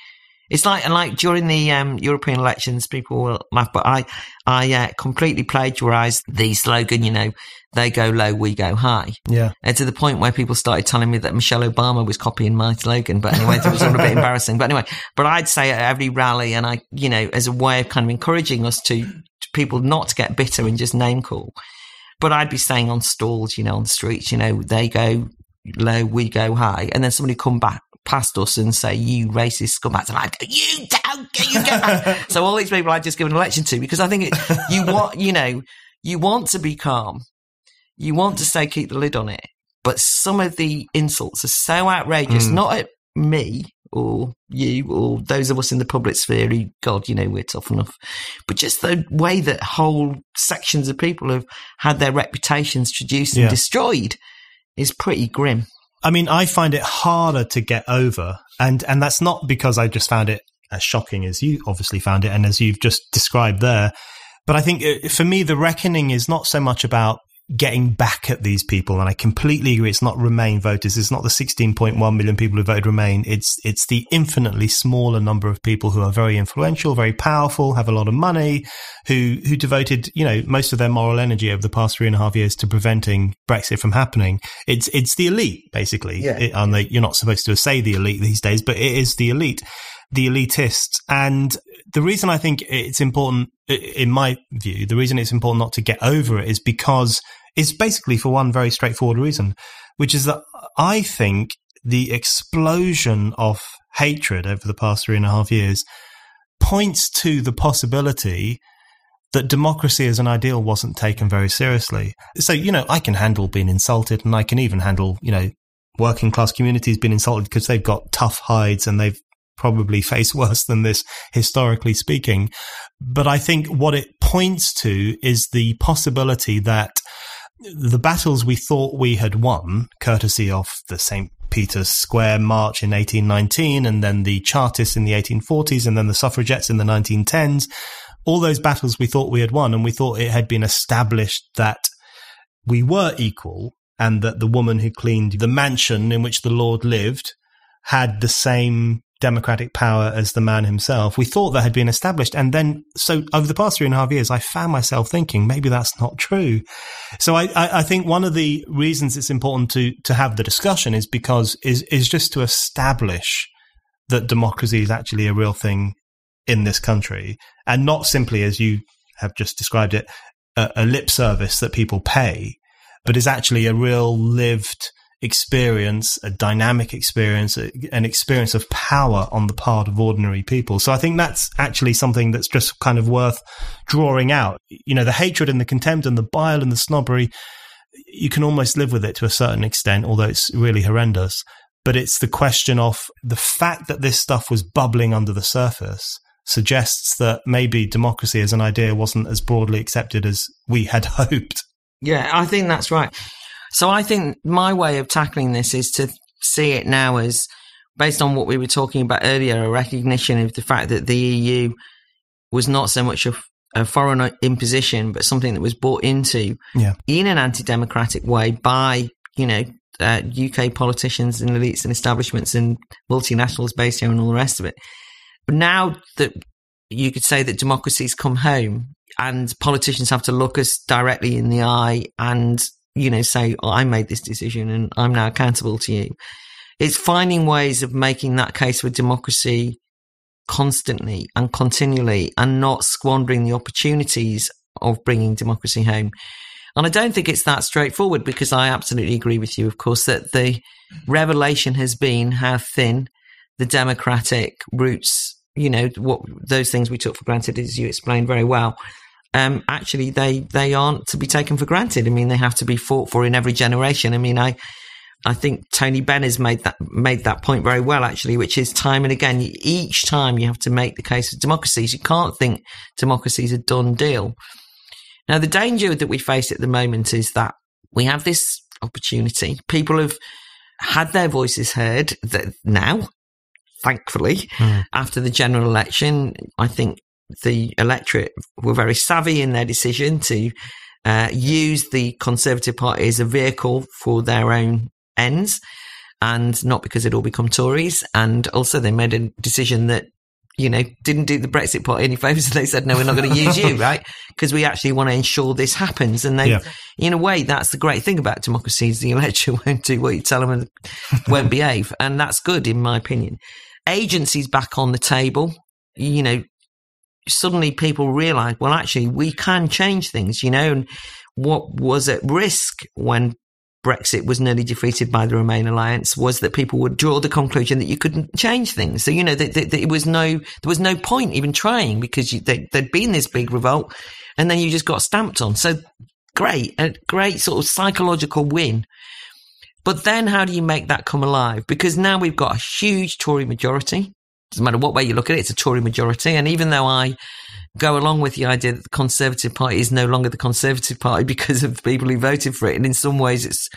It's like and like during the um, European elections, people will laugh, but I I uh, completely plagiarised the slogan. You know, they go low, we go high. Yeah. And to the point where people started telling me that Michelle Obama was copying my slogan. But anyway, it was a bit embarrassing. But anyway, but I'd say at every rally, and I, you know, as a way of kind of encouraging us to, to people not to get bitter and just name call. But I'd be saying on stalls, you know, on the streets, you know, they go low, we go high, and then somebody come back past us and say, "You racist scumbags," and I'd go, "You don't, you go." so all these people I'd just given an election to because I think it, you want, you know, you want to be calm, you want to say keep the lid on it, but some of the insults are so outrageous, Mm. not at me or you or those of us in the public sphere who, God, you know, we're tough enough, but just the way that whole sections of people have had their reputations traduced Yeah. and destroyed is pretty grim. I mean, I find it harder to get over, and and that's not because I just found it as shocking as you obviously found it, and as you've just described there. But I think uh, for me, the reckoning is not so much about getting back at these people, and I completely agree. It's not Remain voters. It's not the 16.1 million people who voted Remain. It's it's the infinitely smaller number of people who are very influential, very powerful, have a lot of money, who who devoted you know most of their moral energy over the past three and a half years to preventing Brexit from happening. It's it's the elite basically. Yeah. It- and they, you're not supposed to say the elite these days, but it is the elite, the elitists. And the reason I think it's important, in my view, the reason it's important not to get over it is because it's basically for one very straightforward reason, which is that I think the explosion of hatred over the past three and a half years points to the possibility that democracy as an ideal wasn't taken very seriously. So, you know, I can handle being insulted and I can even handle, you know, working class communities being insulted because they've got tough hides and they've probably faced worse than this historically speaking. But I think what it points to is the possibility that the battles we thought we had won, courtesy of the St. Peter's Square March in 1819, and then the Chartists in the 1840s, and then the suffragettes in the 1910s, all those battles we thought we had won, and we thought it had been established that we were equal, and that the woman who cleaned the mansion in which the Lord lived had the same democratic power as the man himself. We thought that had been established. And then, so over the past three and a half years, I found myself thinking maybe that's not true. So I, I, I think one of the reasons it's important to, to have the discussion is because is, is just to establish that democracy is actually a real thing in this country and not simply as you have just described it, a, a lip service that people pay, but is actually a real lived experience, a dynamic experience, an experience of power on the part of ordinary people. So I think that's actually something that's just kind of worth drawing out. You know, the hatred and the contempt and the bile and the snobbery, you can almost live with it to a certain extent, although it's really horrendous. But it's the question of the fact that this stuff was bubbling under the surface suggests that maybe democracy as an idea wasn't as broadly accepted as we had hoped. Yeah, I think that's right. So I think my way of tackling this is to see it now as based on what we were talking about earlier, a recognition of the fact that the EU was not so much a, a foreign imposition, but something that was bought into Yeah. in an anti-democratic way by, you know, uh, UK politicians and elites and establishments and multinationals based here and all the rest of it. But now that you could say that democracy's come home and politicians have to look us directly in the eye and, you know, say, oh, I made this decision and I'm now accountable to you. It's finding ways of making that case for democracy constantly and continually and not squandering the opportunities of bringing democracy home. And I don't think it's that straightforward because I absolutely agree with you, of course, that the revelation has been how thin the democratic roots, you know, what those things we took for granted, as you explained very well. Um, actually, they they aren't to be taken for granted. I mean, they have to be fought for in every generation. I mean, I I think Tony Benn has made that made that point very well, actually, which is time and again, each time you have to make the case of democracies. You can't think democracy is a done deal. Now, the danger that we face at the moment is that we have this opportunity. People have had their voices heard that now, thankfully, Mm. after the general election. I think the electorate were very savvy in their decision to uh, use the Conservative Party as a vehicle for their own ends and not because they'd all become Tories. And also, they made a decision that you know, didn't do the Brexit party any favours. They said, no, we're not going to use you, right? Because we actually want to ensure this happens. And they, Yeah. in a way, that's the great thing about democracy is the electorate won't do what you tell them and won't behave. And that's good, in my opinion. Agencies back on the table, you know, suddenly people realize, well, actually, we can change things, you know, and what was at risk when Brexit was nearly defeated by the Remain alliance was that people would draw the conclusion that you couldn't change things. So you know that, that, that it was no there was no point even trying because you, there, there'd been this big revolt, and then you just got stamped on. So great, a great sort of psychological win. But then how do you make that come alive? Because now we've got a huge Tory majority. Doesn't matter what way you look at it, it's a Tory majority. And even though I go along with the idea that the Conservative Party is no longer the Conservative Party because of the people who voted for it. And in some ways, it's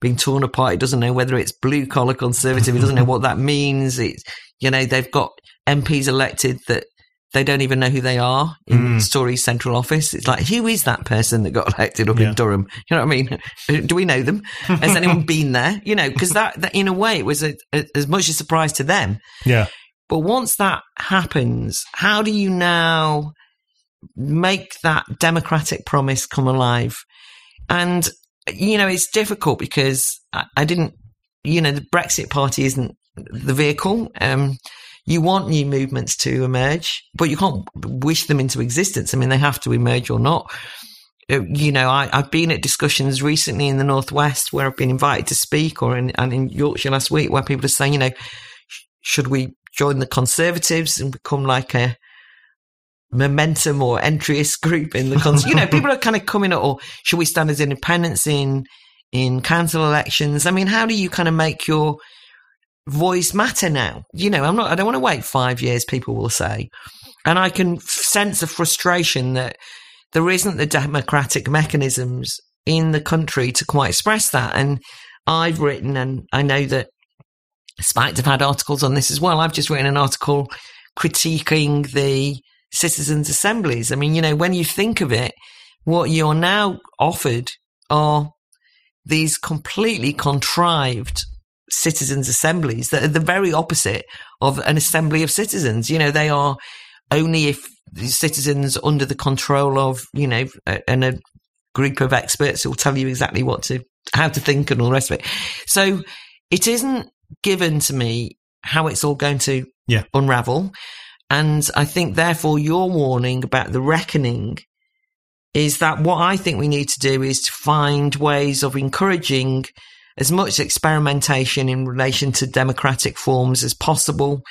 being torn apart. It doesn't know whether it's blue collar Conservative. It doesn't know what that means. It's, you know, they've got MPs elected that they don't even know who they are in Mm. Tory central office. It's like, who is that person that got elected up Yeah. in Durham? You know what I mean? Do we know them? Has anyone been there? You know, because that, that, in a way, it was a, a, as much a surprise to them Yeah. But once that happens, how do you now make that democratic promise come alive? And, you know, it's difficult because I, I didn't, you know, the Brexit party isn't the vehicle. Um, you want new movements to emerge, but you can't wish them into existence. I mean, they have to emerge or not. Uh, You know, I, I've been at discussions recently in the Northwest where I've been invited to speak or in, and in Yorkshire last week where people are saying, you know, should we join the Conservatives and become like a momentum or entryist group in the cons- you know people are kind of coming or oh, should we stand as independents in in council elections? I mean how do you kind of make your voice matter now? You know i'm not i don't want to wait 5 years people will say. And i can sense a frustration that there isn't the democratic mechanisms in the country to quite express that. And i've written and i know that Spiked have had articles on this as well. I've just written an article critiquing the citizens' assemblies. I mean, you know, when you think of it, what you're now offered are these completely contrived citizens' assemblies that are the very opposite of an assembly of citizens. You know, they are only if the citizens under the control of, you know, and a group of experts who will tell you exactly what to, how to think and all the rest of it. So it isn't given to me how it's all going to Yeah. unravel. And I think, therefore, your warning about the reckoning is that what I think we need to do is to find ways of encouraging as much experimentation in relation to democratic forms as possible.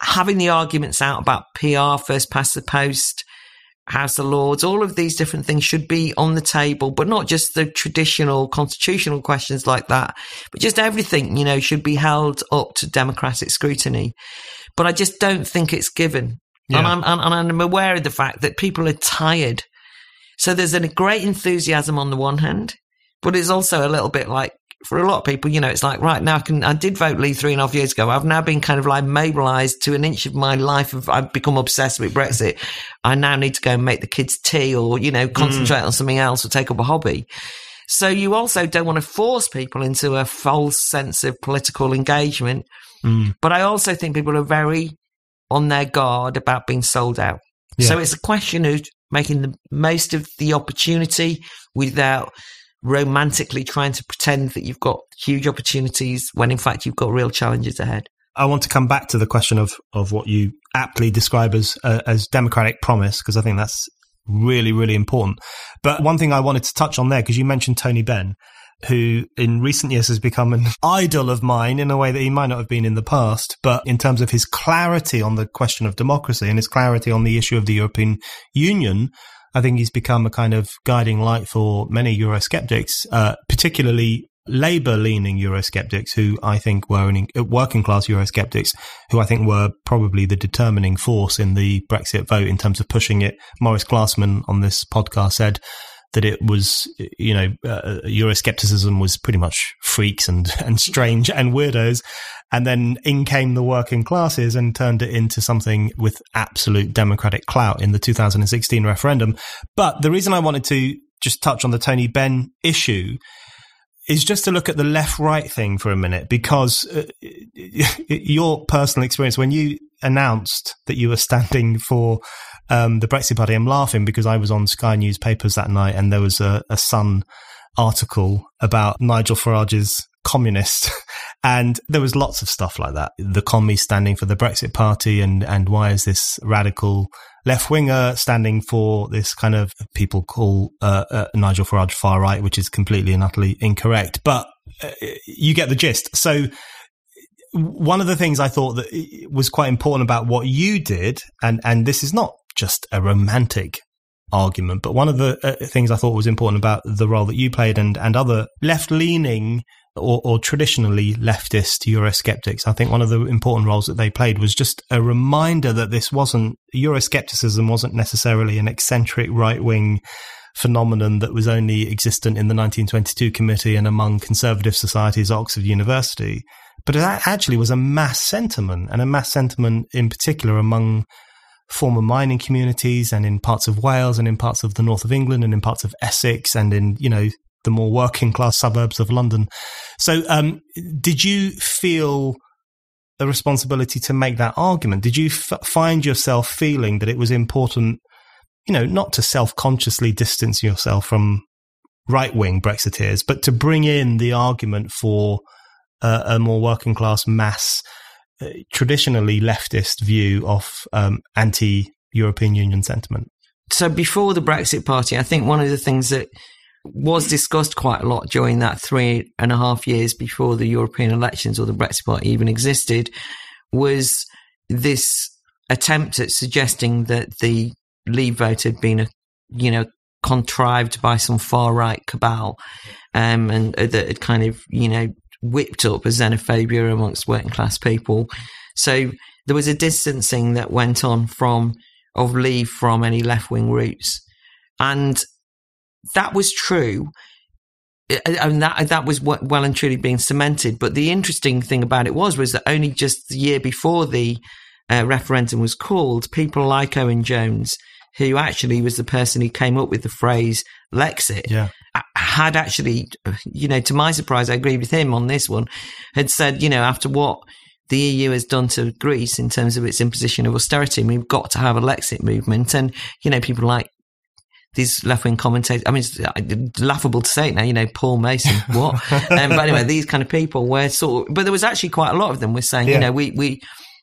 Having the arguments out about PR, first past the post, House of Lords, all of these different things should be on the table, but not just the traditional constitutional questions like that, but just everything, you know, should be held up to democratic scrutiny. But I just don't think it's given. Yeah. And, I'm, and, and I'm aware of the fact that people are tired. So there's a great enthusiasm on the one hand, but it's also a little bit like, for a lot of people, you know, it's like, right now I can, I did vote Lee three and a half years ago. I've now been kind of like mobilized to an inch of my life. Of, I've become obsessed with Brexit. I now need to go and make the kids tea or, you know, concentrate on something else or take up a hobby. So you also don't want to force people into a false sense of political engagement. Mm. But I also think people are very on their guard about being sold out. Yeah. So it's a question of making the most of the opportunity without romantically trying to pretend that you've got huge opportunities when in fact you've got real challenges ahead. I want to come back to the question of, of what you aptly describe as uh, as democratic promise because I think that's really really important. But one thing I wanted to touch on there because you mentioned Tony Benn, who in recent years has become an idol of mine in a way that he might not have been in the past, but in terms of his clarity on the question of democracy and his clarity on the issue of the European Union. I think he's become a kind of guiding light for many Eurosceptics, uh, particularly Labour leaning Eurosceptics, who I think were in, working class Eurosceptics, who I think were probably the determining force in the Brexit vote in terms of pushing it. Maurice Glasman on this podcast said that it was, you know, uh, Euroscepticism was pretty much freaks and, and strange and weirdos. And then in came the working classes and turned it into something with absolute democratic clout in the 2016 referendum. But the reason I wanted to just touch on the Tony Benn issue is just to look at the left right thing for a minute because uh, your personal experience when you announced that you were standing for um, the Brexit Party, I'm laughing because I was on Sky Newspapers that night and there was a, a Sun article about Nigel Farage's communist. and there was lots of stuff like that. The commies standing for the Brexit Party and, and why is this radical left winger standing for this kind of people call uh, uh, Nigel Farage far right, which is completely and utterly incorrect. But uh, you get the gist. So one of the things I thought that was quite important about what you did, and and this is not just a romantic argument, but one of the uh, things I thought was important about the role that you played and and other left leaning or, or, traditionally leftist Eurosceptics. I think one of the important roles that they played was just a reminder that this wasn't Euroscepticism wasn't necessarily an eccentric right wing phenomenon that was only existent in the 1922 committee and among conservative societies at Oxford University, but that actually was a mass sentiment and a mass sentiment in particular among former mining communities and in parts of Wales and in parts of the north of England and in parts of Essex and in, you know, the more working class suburbs of London. So, um, did you feel a responsibility to make that argument? Did you f- find yourself feeling that it was important, you know, not to self consciously distance yourself from right wing Brexiteers, but to bring in the argument for uh, a more working class mass, traditionally leftist view of um, anti European Union sentiment? So, before the Brexit Party, I think one of the things that was discussed quite a lot during that three and a half years before the European elections or the Brexit Party even existed was this attempt at suggesting that the Leave vote had been a, you know, contrived by some far right cabal, um, and that had kind of, you know, whipped up a xenophobia amongst working class people. So there was a distancing that went on from of Leave from any left wing roots. And that was true. And that that was well and truly being cemented. But the interesting thing about it was was that only just the year before the uh, referendum was called, people like Owen Jones, who actually was the person who came up with the phrase Lexit, yeah. Had actually, you know, to my surprise, I agree with him on this one, had said, you know, after what the EU has done to Greece in terms of its imposition of austerity, we've got to have a Lexit movement. And, you know, people like these left wing commentators. I mean, it's laughable to say it now. You know, Paul Mason. What? um, but anyway, these kind of people were sort. Of, but there was actually quite a lot of them were saying, yeah. you know, we we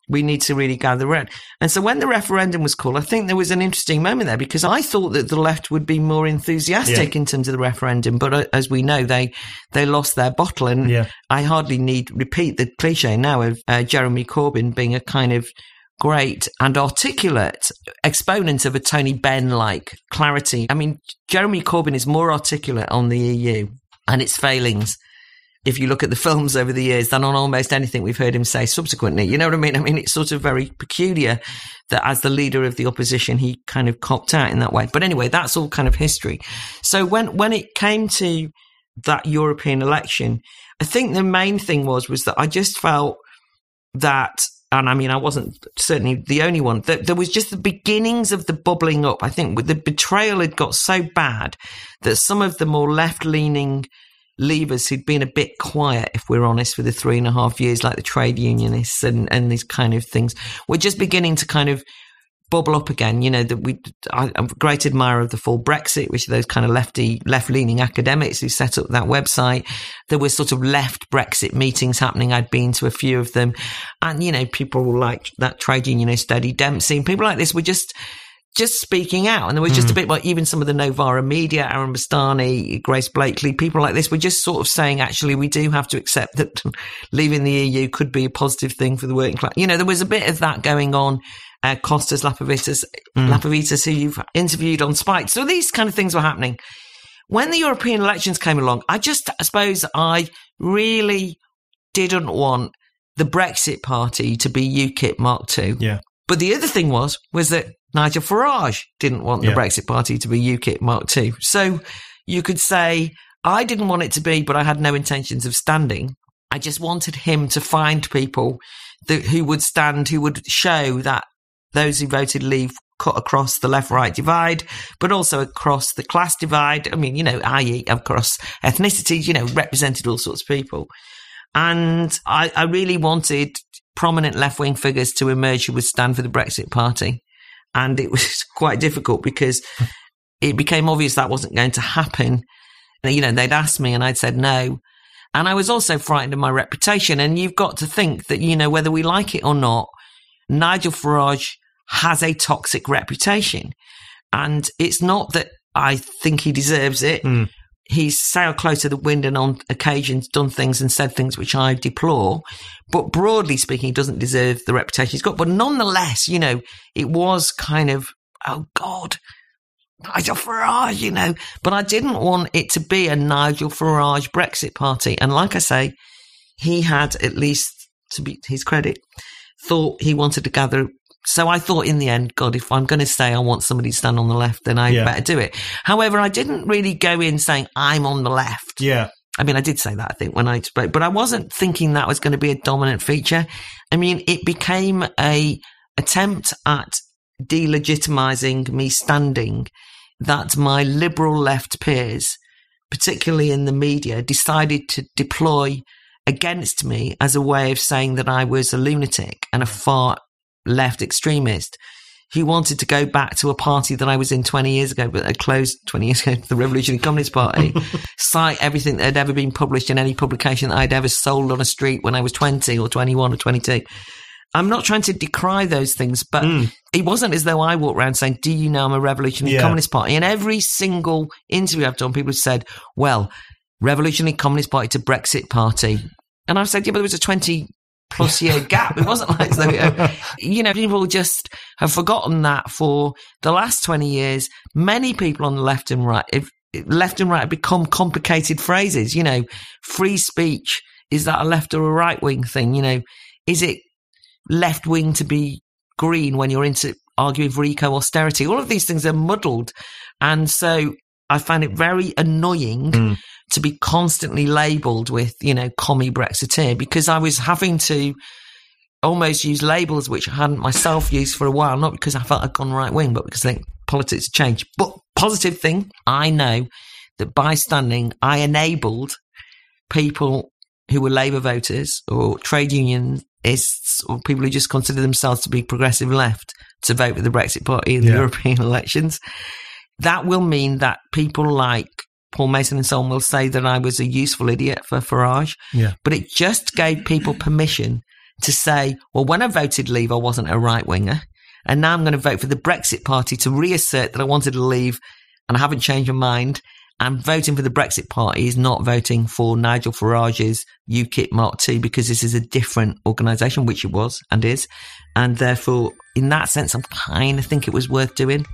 we need to really gather around. And so when the referendum was called, I think there was an interesting moment there because I thought that the left would be more enthusiastic yeah. in terms of the referendum, but uh, as we know, they they lost their bottle. And yeah. I hardly need repeat the cliche now of uh, Jeremy Corbyn being a kind of great and articulate exponent of a Tony Benn like clarity. I mean, Jeremy Corbyn is more articulate on the EU and its failings. If you look at the films over the years, than on almost anything we've heard him say subsequently. You know what I mean? I mean, it's sort of very peculiar that as the leader of the opposition, he kind of copped out in that way. But anyway, that's all kind of history. So when, when it came to that European election, I think the main thing was, was that I just felt that and I mean, I wasn't certainly the only one. There, there, was just the beginnings of the bubbling up. I think the betrayal had got so bad that some of the more left leaning leavers who'd been a bit quiet, if we're honest, for the three and a half years, like the trade unionists and, and these kind of things, were just beginning to kind of bubble up again. You know that we, I, am a great admirer of the full Brexit, which are those kind of lefty, left leaning academics who set up that website. There were sort of left Brexit meetings happening. I'd been to a few of them, and you know people like that trade unionist Eddie Dempsey, people like this were just just speaking out. And there was just mm. a bit like even some of the Novara media, Aaron Bastani, Grace Blakeley, people like this were just sort of saying, actually, we do have to accept that leaving the EU could be a positive thing for the working class. You know, there was a bit of that going on uh, Costas Lapavitsas, mm. Lapavitsas, who you've interviewed on Spiked. So these kind of things were happening. When the European elections came along, I just, I suppose I really didn't want the Brexit party to be UKIP Mark II. Yeah. But the other thing was, was that Nigel Farage didn't want the yeah. Brexit party to be UKIP Mark II. So you could say, I didn't want it to be, but I had no intentions of standing. I just wanted him to find people that, who would stand, who would show that those who voted leave cut across the left right divide, but also across the class divide. I mean, you know, i.e., across ethnicities, you know, represented all sorts of people. And I, I really wanted prominent left wing figures to emerge who would stand for the Brexit Party. And it was quite difficult because it became obvious that wasn't going to happen. You know, they'd asked me and I'd said no. And I was also frightened of my reputation. And you've got to think that, you know, whether we like it or not, Nigel Farage has a toxic reputation. And it's not that I think he deserves it. Mm. He's sailed close to the wind and on occasions done things and said things which I deplore. But broadly speaking, he doesn't deserve the reputation he's got. But nonetheless, you know, it was kind of, oh God, Nigel Farage, you know. But I didn't want it to be a Nigel Farage Brexit party. And like I say, he had at least, to be his credit, thought he wanted to gather. So I thought in the end, God, if I'm going to say I want somebody to stand on the left, then I yeah. better do it. However, I didn't really go in saying I'm on the left. Yeah. I mean, I did say that, I think, when I spoke, but I wasn't thinking that was going to be a dominant feature. I mean, it became a attempt at delegitimizing me standing that my liberal left peers, particularly in the media, decided to deploy against me as a way of saying that I was a lunatic and a far left extremist. He wanted to go back to a party that I was in 20 years ago, but had closed 20 years ago, the Revolutionary Communist Party, cite everything that had ever been published in any publication that I'd ever sold on a street when I was 20 or 21 or 22. I'm not trying to decry those things, but mm. it wasn't as though I walked around saying, Do you know I'm a revolutionary yeah. communist party? And every single interview I've done, people have said, Well, revolutionary communist party to Brexit party. And I've said, Yeah, but there was a 20 plus year gap. It wasn't like, so, you know, people just have forgotten that for the last 20 years. Many people on the left and right, if, left and right have become complicated phrases. You know, free speech, is that a left or a right wing thing? You know, is it left wing to be green when you're into arguing for eco austerity. All of these things are muddled. And so I find it very annoying mm. To be constantly labeled with, you know, commie Brexiteer because I was having to almost use labels which I hadn't myself used for a while, not because I felt I'd gone right wing, but because I think politics changed. But positive thing, I know that by standing, I enabled people who were Labour voters or trade unionists or people who just consider themselves to be progressive left to vote for the Brexit Party in the. European elections. That will mean that people like Paul Mason and so on will say that I was a useful idiot for Farage. Yeah. But it just gave people permission to say, well, when I voted leave, I wasn't a right winger. And now I'm going to vote for the Brexit Party to reassert that I wanted to leave and I haven't changed my mind. And voting for the Brexit Party is not voting for Nigel Farage's UKIP Mark II because this is a different organisation, which it was and is. And therefore, in that sense, I kind of think it was worth doing.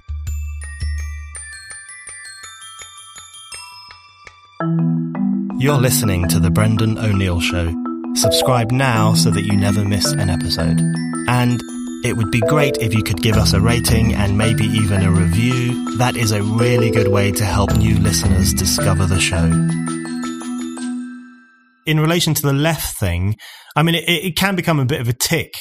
You're listening to The Brendan O'Neill Show. Subscribe now so that you never miss an episode. And it would be great if you could give us a rating and maybe even a review. That is a really good way to help new listeners discover the show. In relation to the left thing, I mean, it, it can become a bit of a tick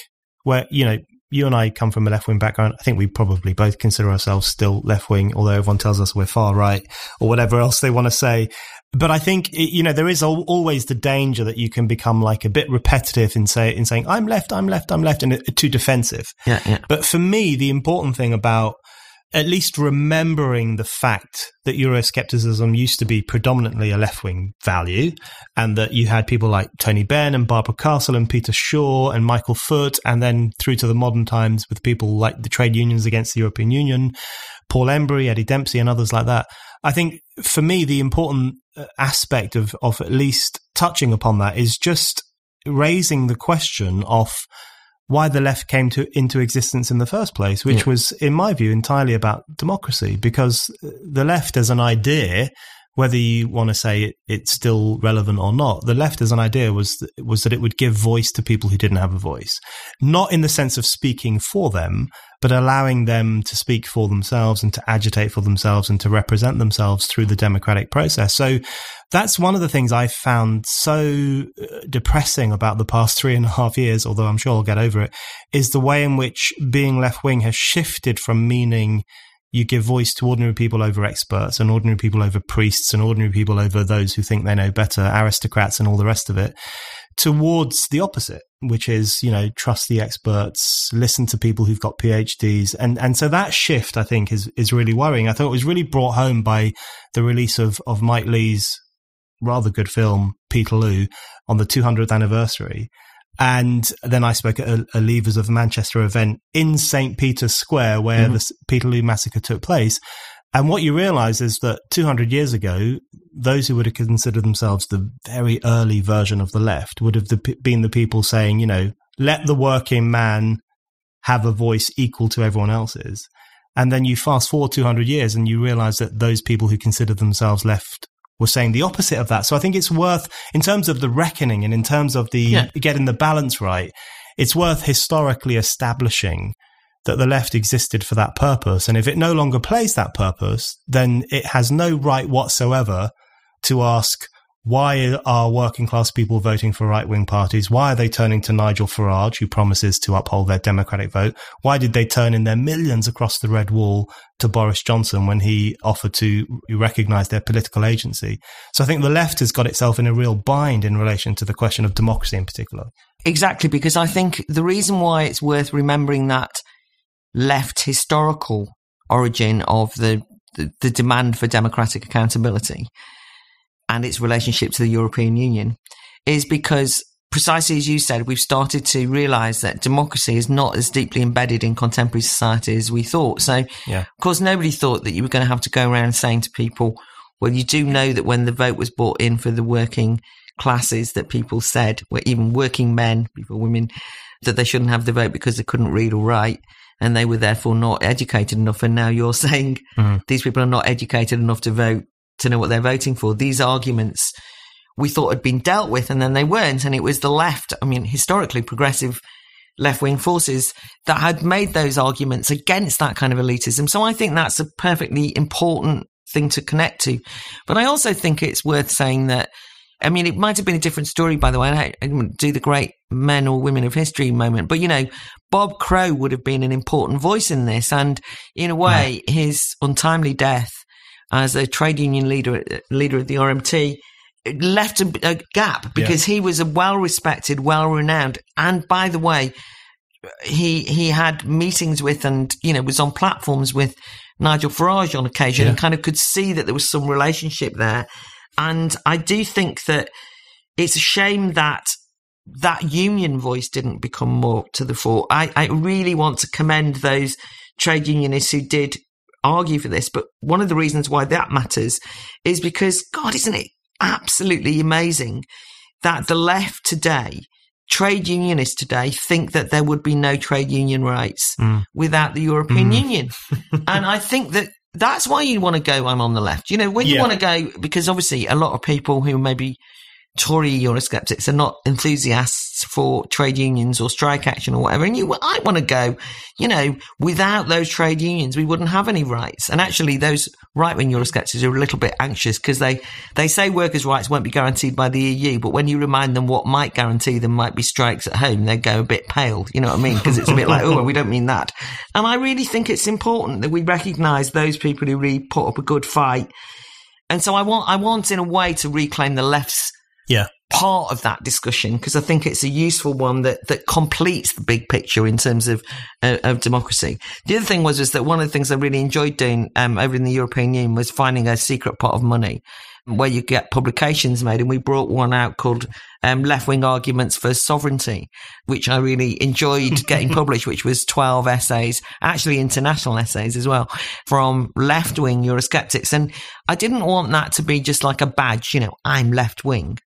where, you know, you and I come from a left wing background. I think we probably both consider ourselves still left wing, although everyone tells us we're far right or whatever else they want to say. But I think, you know, there is always the danger that you can become like a bit repetitive in say, in saying, I'm left, I'm left, I'm left, and too defensive. Yeah, yeah. But for me, the important thing about at least remembering the fact that Euroscepticism used to be predominantly a left wing value and that you had people like Tony Benn and Barbara Castle and Peter Shore and Michael Foot, and then through to the modern times with people like the trade unions against the European Union, Paul Embery, Eddie Dempsey, and others like that. I think for me, the important uh, aspect of, of at least touching upon that is just raising the question of why the left came to into existence in the first place, which yeah. was, in my view, entirely about democracy. Because the left, as an idea, whether you want to say it, it's still relevant or not, the left as an idea was was that it would give voice to people who didn't have a voice, not in the sense of speaking for them, but allowing them to speak for themselves and to agitate for themselves and to represent themselves through the democratic process. So that's one of the things I found so uh, depressing about the past three and a half years, although I'm sure I'll get over it, is the way in which being left wing has shifted from meaning you give voice to ordinary people over experts and ordinary people over priests and ordinary people over those who think they know better, aristocrats and all the rest of it, towards the opposite, which is, you know, trust the experts, listen to people who've got PhDs. And, and so that shift, I think, is, is really worrying. I thought it was really brought home by the release of, of Mike Leigh's rather good film, Peterloo, on the 200th anniversary. And then I spoke at a, a Leavers of Manchester event in St. Peter's Square where mm-hmm. the Peterloo massacre took place. And what you realize is that 200 years ago, those who would have considered themselves the very early version of the left would have been the people saying, you know, let the working man have a voice equal to everyone else's. And then you fast forward 200 years and you realize that those people who considered themselves left were saying the opposite of that. So I think it's worth, in terms of the reckoning and in terms of the yeah. getting the balance right, it's worth historically establishing that the left existed for that purpose. And if it no longer plays that purpose, then it has no right whatsoever to ask why are working class people voting for right wing parties? Why are they turning to Nigel Farage, who promises to uphold their democratic vote? Why did they turn in their millions across the red wall to Boris Johnson when he offered to recognize their political agency? So I think the left has got itself in a real bind in relation to the question of democracy in particular. Exactly, because I think the reason why it's worth remembering that left historical origin of the, the, the demand for democratic accountability and its relationship to the European Union is because precisely as you said, we've started to realize that democracy is not as deeply embedded in contemporary society as we thought. So, yeah. of course, nobody thought that you were going to have to go around saying to people, well, you do know that when the vote was brought in for the working classes, that people said, well, even working men, people, women, that they shouldn't have the vote because they couldn't read or write and they were therefore not educated enough. And now you're saying mm. these people are not educated enough to vote to know what they're voting for. These arguments we thought had been dealt with and then they weren't. And it was the left, I mean, historically progressive left wing forces that had made those arguments against that kind of elitism. So I think that's a perfectly important thing to connect to. But I also think it's worth saying that, I mean, it might have been a different story, by the way. I didn't do the great men or women of history moment, but you know, Bob Crow would have been an important voice in this. And in a way, his untimely death as a trade union leader, uh, leader of the RMT, left a, a gap because yeah. he was a well respected, well renowned, and by the way, he he had meetings with and you know was on platforms with Nigel Farage on occasion yeah. and kind of could see that there was some relationship there. And I do think that it's a shame that that union voice didn't become more to the fore. I, I really want to commend those trade unionists who did argue for this, but one of the reasons why that matters is because, God, isn't it absolutely amazing that the left today, trade unionists today, think that there would be no trade union rights mm. without the European mm. Union. and I think that that's why you want to go, I'm on the left. You know, when you yeah. want to go, because obviously a lot of people who maybe Tory Eurosceptics are not enthusiasts for trade unions or strike action or whatever. And you, I want to go, you know, without those trade unions, we wouldn't have any rights. And actually, those right wing Eurosceptics are a little bit anxious because they, they say workers' rights won't be guaranteed by the EU. But when you remind them what might guarantee them might be strikes at home, they go a bit pale. You know what I mean? Because it's a bit like, oh, well, we don't mean that. And I really think it's important that we recognise those people who really put up a good fight. And so I want, I want in a way to reclaim the left's yeah part of that discussion because I think it's a useful one that that completes the big picture in terms of uh, of democracy. The other thing was is that one of the things I really enjoyed doing um, over in the European Union was finding a secret pot of money where you get publications made, and we brought one out called um, "Left Wing Arguments for Sovereignty," which I really enjoyed getting published. Which was twelve essays, actually international essays as well, from left wing Eurosceptics, and I didn't want that to be just like a badge. You know, I'm left wing.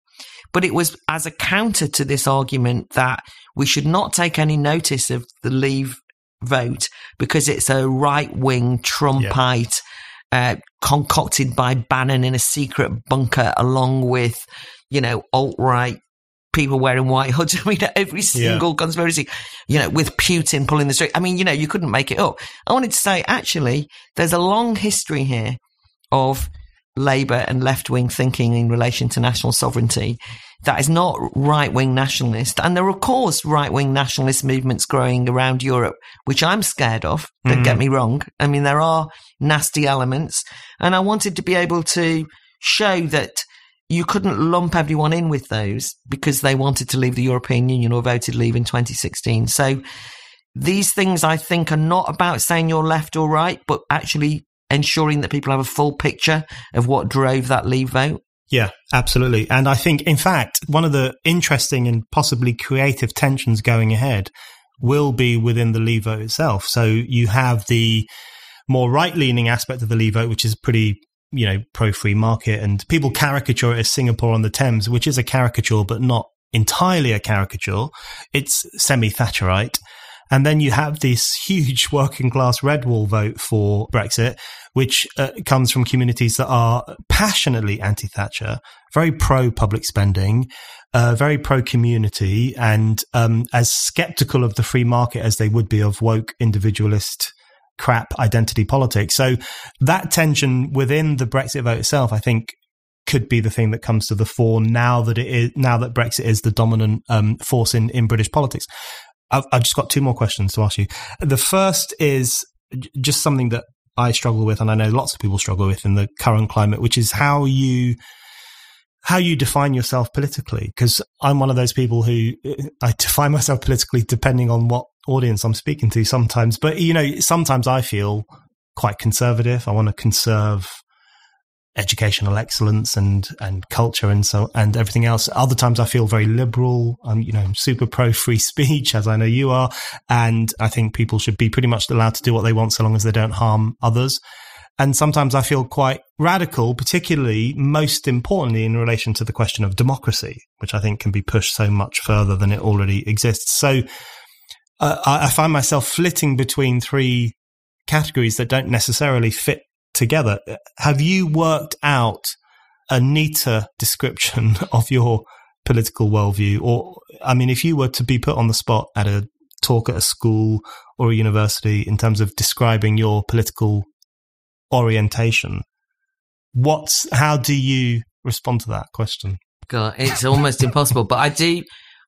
But it was as a counter to this argument that we should not take any notice of the leave vote because it's a right wing Trumpite yeah. uh, concocted by Bannon in a secret bunker along with, you know, alt right people wearing white hoods. I mean, every single yeah. conspiracy, you know, with Putin pulling the string. I mean, you know, you couldn't make it up. I wanted to say, actually, there's a long history here of Labour and left wing thinking in relation to national sovereignty that is not right wing nationalist. And there are, of course, right wing nationalist movements growing around Europe, which I'm scared of. Don't mm. get me wrong. I mean, there are nasty elements. And I wanted to be able to show that you couldn't lump everyone in with those because they wanted to leave the European Union or voted leave in 2016. So these things I think are not about saying you're left or right, but actually ensuring that people have a full picture of what drove that leave vote. Yeah, absolutely. And I think, in fact, one of the interesting and possibly creative tensions going ahead will be within the leave vote itself. So you have the more right leaning aspect of the leave vote, which is pretty you know, pro free market and people caricature it as Singapore on the Thames, which is a caricature, but not entirely a caricature. It's semi Thatcherite. And then you have this huge working class red wall vote for Brexit, which uh, comes from communities that are passionately anti Thatcher, very pro public spending, uh, very pro community, and um, as skeptical of the free market as they would be of woke individualist crap identity politics. So that tension within the Brexit vote itself, I think, could be the thing that comes to the fore now that it is now that Brexit is the dominant um, force in in British politics. I've, I've just got two more questions to ask you. The first is just something that I struggle with, and I know lots of people struggle with in the current climate, which is how you how you define yourself politically. Because I'm one of those people who uh, I define myself politically depending on what audience I'm speaking to sometimes. But, you know, sometimes I feel quite conservative. I want to conserve educational excellence and and culture and so and everything else. Other times I feel very liberal. I'm you know super pro free speech as I know you are, and I think people should be pretty much allowed to do what they want so long as they don't harm others. And sometimes I feel quite radical, particularly most importantly in relation to the question of democracy, which I think can be pushed so much further than it already exists. So uh, I find myself flitting between three categories that don't necessarily fit together. Have you worked out a neater description of your political worldview? Or, I mean, if you were to be put on the spot at a talk at a school or a university in terms of describing your political orientation, what's, how do you respond to that question? God, it's almost impossible. But I do,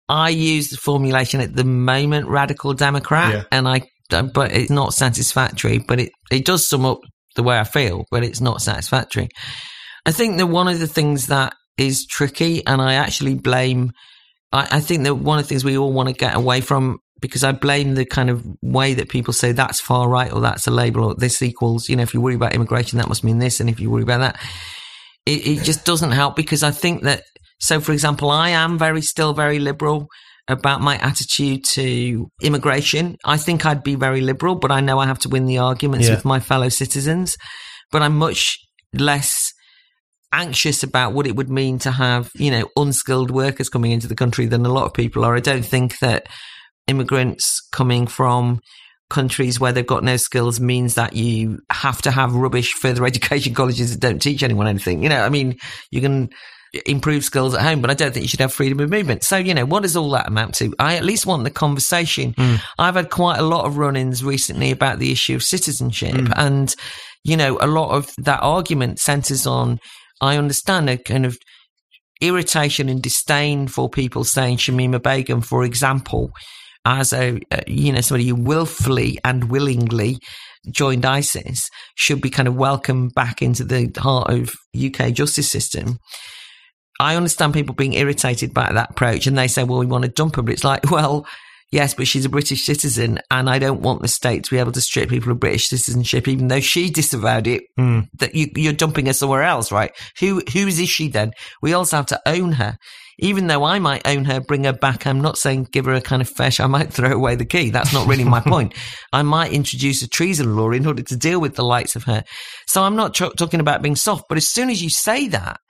I use the formulation at the moment, radical Democrat, yeah. and I, but it's not satisfactory. But it it does sum up the way I feel, but it's not satisfactory. I think that one of the things that is tricky, and I actually blame. I, I think that one of the things we all want to get away from because I blame the kind of way that people say that's far right or that's a label or this equals, you know, if you worry about immigration, that must mean this. And if you worry about that, it, it just doesn't help because I think that so, for example, I am very, still very liberal about my attitude to immigration. I think I'd be very liberal, but I know I have to win the arguments yeah. with my fellow citizens. But I'm much less anxious about what it would mean to have, you know, unskilled workers coming into the country than a lot of people are. I don't think that immigrants coming from countries where they've got no skills means that you have to have rubbish further education colleges that don't teach anyone anything. You know, I mean, you can improve skills at home, but I don't think you should have freedom of movement. So, you know, what does all that amount to? I at least want the conversation. Mm. I've had quite a lot of run ins recently about the issue of citizenship. Mm. And, you know, a lot of that argument centers on, I understand a kind of irritation and disdain for people saying Shamima Begum, for example, as a, you know, somebody who willfully and willingly joined ISIS should be kind of welcomed back into the heart of UK justice system. I understand people being irritated by that approach and they say, well, we want to dump her. But it's like, well, yes, but she's a British citizen and I don't want the state to be able to strip people of British citizenship, even though she disavowed it, mm. that you, are dumping her somewhere else, right? Who, whose is she then? We also have to own her. Even though I might own her, bring her back, I'm not saying give her a kind of fish. I might throw away the key. That's not really my point. I might introduce a treason law in order to deal with the likes of her. So I'm not ch- talking about being soft, but as soon as you say that,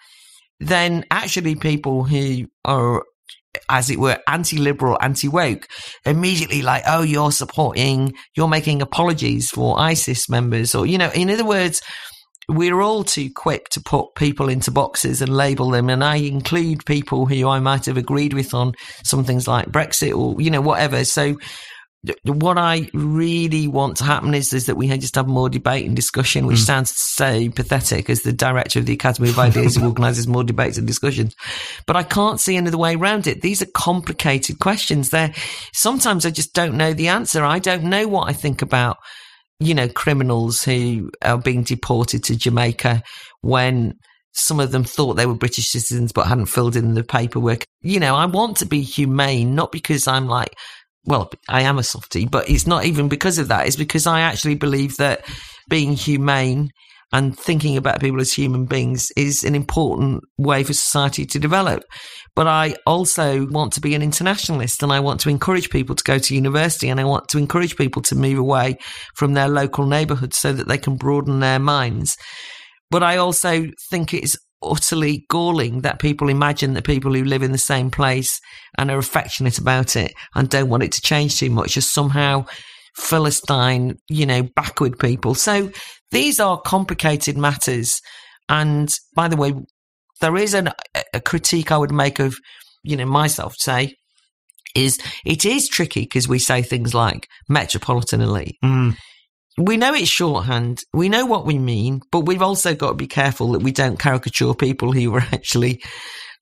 then actually people who are as it were, anti-liberal, anti-woke, immediately like, oh, you're supporting, you're making apologies for ISIS members, or you know, in other words, we're all too quick to put people into boxes and label them. And I include people who I might have agreed with on some things like Brexit or, you know, whatever. So what I really want to happen is, is that we just have more debate and discussion, which mm. sounds so pathetic as the director of the Academy of Ideas who organises more debates and discussions. But I can't see another way around it. These are complicated questions. There, sometimes I just don't know the answer. I don't know what I think about, you know, criminals who are being deported to Jamaica when some of them thought they were British citizens but hadn't filled in the paperwork. You know, I want to be humane, not because I'm like, well, I am a softie, but it's not even because of that. It's because I actually believe that being humane and thinking about people as human beings is an important way for society to develop. But I also want to be an internationalist and I want to encourage people to go to university and I want to encourage people to move away from their local neighborhood so that they can broaden their minds. But I also think it's utterly galling that people imagine that people who live in the same place and are affectionate about it and don't want it to change too much are somehow Philistine, you know, backward people. So these are complicated matters. And by the way, there is an, a critique I would make of, you know, myself, say, is it is tricky because we say things like metropolitan elite. Mm we know it's shorthand. We know what we mean, but we've also got to be careful that we don't caricature people who are actually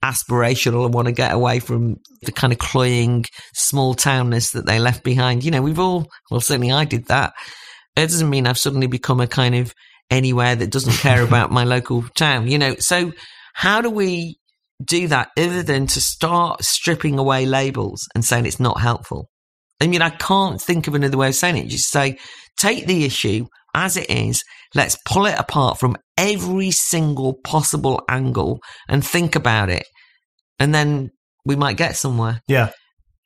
aspirational and want to get away from the kind of cloying small townness that they left behind. You know, we've all, well, certainly I did that. It doesn't mean I've suddenly become a kind of anywhere that doesn't care about my local town, you know. So how do we do that other than to start stripping away labels and saying it's not helpful? I mean, I can't think of another way of saying it. Just say, take the issue as it is. Let's pull it apart from every single possible angle and think about it. And then we might get somewhere. Yeah.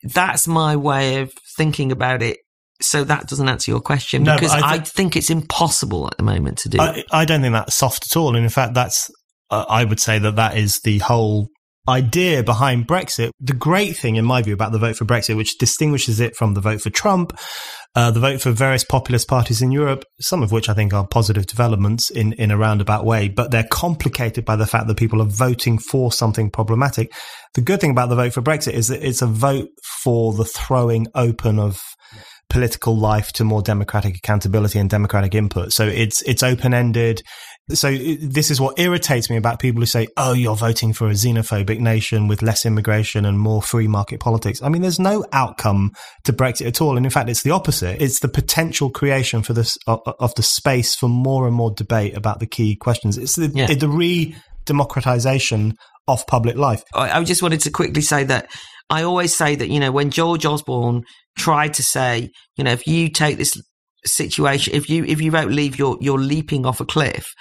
That's my way of thinking about it. So that doesn't answer your question no, because I, th- I, think it's impossible at the moment to do. I, I don't think that's soft at all. And in fact, that's, uh, I would say that that is the whole idea behind Brexit. The great thing, in my view, about the vote for Brexit, which distinguishes it from the vote for Trump, uh, the vote for various populist parties in Europe, some of which I think are positive developments in, in a roundabout way, but they're complicated by the fact that people are voting for something problematic. The good thing about the vote for Brexit is that it's a vote for the throwing open of political life to more democratic accountability and democratic input. So it's it's open ended. So this is what irritates me about people who say, "Oh, you're voting for a xenophobic nation with less immigration and more free market politics." I mean, there's no outcome to Brexit at all, and in fact, it's the opposite. It's the potential creation for this of the space for more and more debate about the key questions. It's the, yeah. the re-democratization of public life. I just wanted to quickly say that I always say that you know when George Osborne tried to say, you know, if you take this situation. If you if you vote leave, you're you're leaping off a cliff.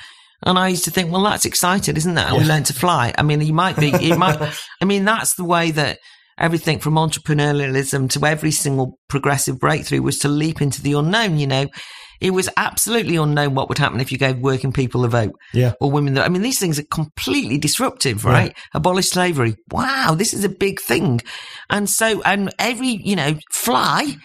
And I used to think, well, that's exciting, isn't that? Yeah. We learn to fly. I mean, you might be, you might. I mean, that's the way that everything from entrepreneurialism to every single progressive breakthrough was to leap into the unknown. You know, it was absolutely unknown what would happen if you gave working people a vote. Yeah. Or women. I mean, these things are completely disruptive, right? Yeah. Abolish slavery. Wow, this is a big thing. And so, and every, you know, fly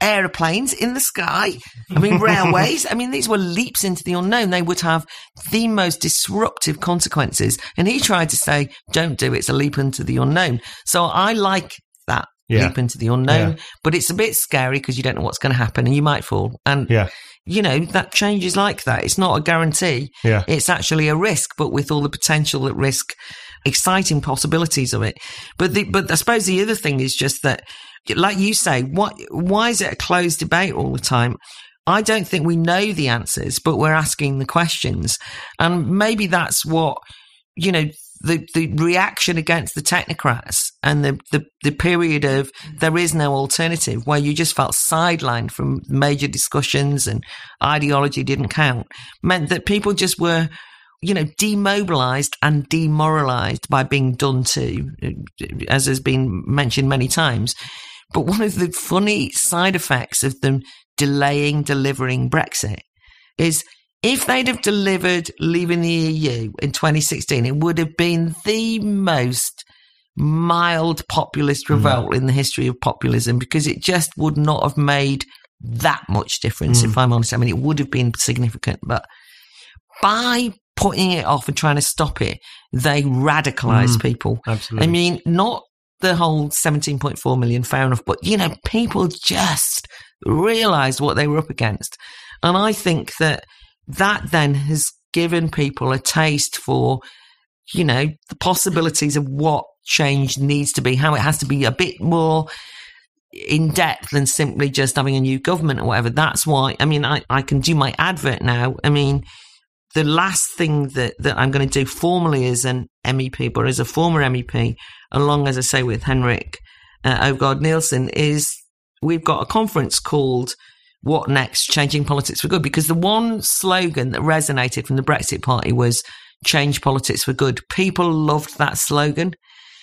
aeroplanes in the sky. I mean, railways. I mean, these were leaps into the unknown. They would have the most disruptive consequences. And he tried to say, don't do it. It's a leap into the unknown. So I like that yeah. leap into the unknown, yeah. but it's a bit scary because you don't know what's going to happen and you might fall. And, yeah. you know, that change is like that. It's not a guarantee. Yeah. It's actually a risk, but with all the potential at risk, exciting possibilities of it. But the, but I suppose the other thing is just that like you say, what, why is it a closed debate all the time? I don't think we know the answers, but we're asking the questions. And maybe that's what, you know, the, the reaction against the technocrats and the, the, the period of there is no alternative where you just felt sidelined from major discussions and ideology didn't count meant that people just were you know, demobilized and demoralized by being done to, as has been mentioned many times. But one of the funny side effects of them delaying delivering Brexit is if they'd have delivered leaving the EU in 2016, it would have been the most mild populist mm. revolt mm. in the history of populism because it just would not have made that much difference, mm. if I'm honest. I mean, it would have been significant, but by putting it off and trying to stop it, they radicalize Mm. people. Absolutely. I mean, not the whole 17.4 million, fair enough, but you know, people just realized what they were up against. And I think that that then has given people a taste for, you know, the possibilities of what change needs to be, how it has to be a bit more in depth than simply just having a new government or whatever. That's why, I mean, I, I can do my advert now. I mean, the last thing that, that I'm going to do formally as an MEP, but as a former MEP, along as I say with Henrik uh, Nielsen, is we've got a conference called What Next? Changing Politics for Good. Because the one slogan that resonated from the Brexit Party was change politics for good. People loved that slogan.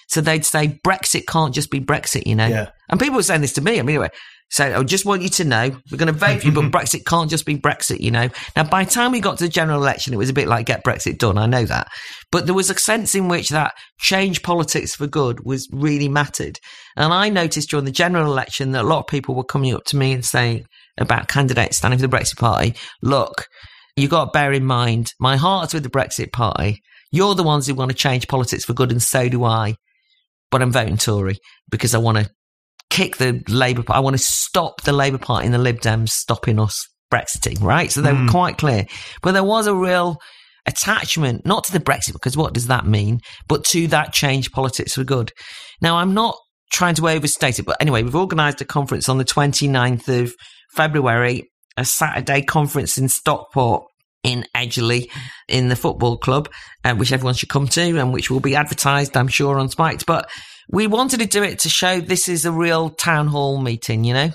So they'd say Brexit can't just be Brexit, you know. Yeah. And people were saying this to me. I mean, anyway, so I just want you to know we're going to vote for you, but Brexit can't just be Brexit, you know. Now, by the time we got to the general election, it was a bit like get Brexit done. I know that, but there was a sense in which that change politics for good was really mattered. And I noticed during the general election that a lot of people were coming up to me and saying about candidates standing for the Brexit Party, look, you got to bear in mind, my heart's with the Brexit Party. You're the ones who want to change politics for good, and so do I. But I'm voting Tory because I want to kick the Labour Party. I want to stop the Labour Party and the Lib Dems stopping us Brexiting, right? So they were Mm. quite clear. But there was a real attachment, not to the Brexit, because what does that mean, but to that change politics for good. Now, I'm not trying to overstate it, but anyway, we've organised a conference on the 29th of February, a Saturday conference in Stockport in Edgeley in the football club, uh, which everyone should come to and which will be advertised, I'm sure, on Spiked. But we wanted to do it to show this is a real town hall meeting, you know?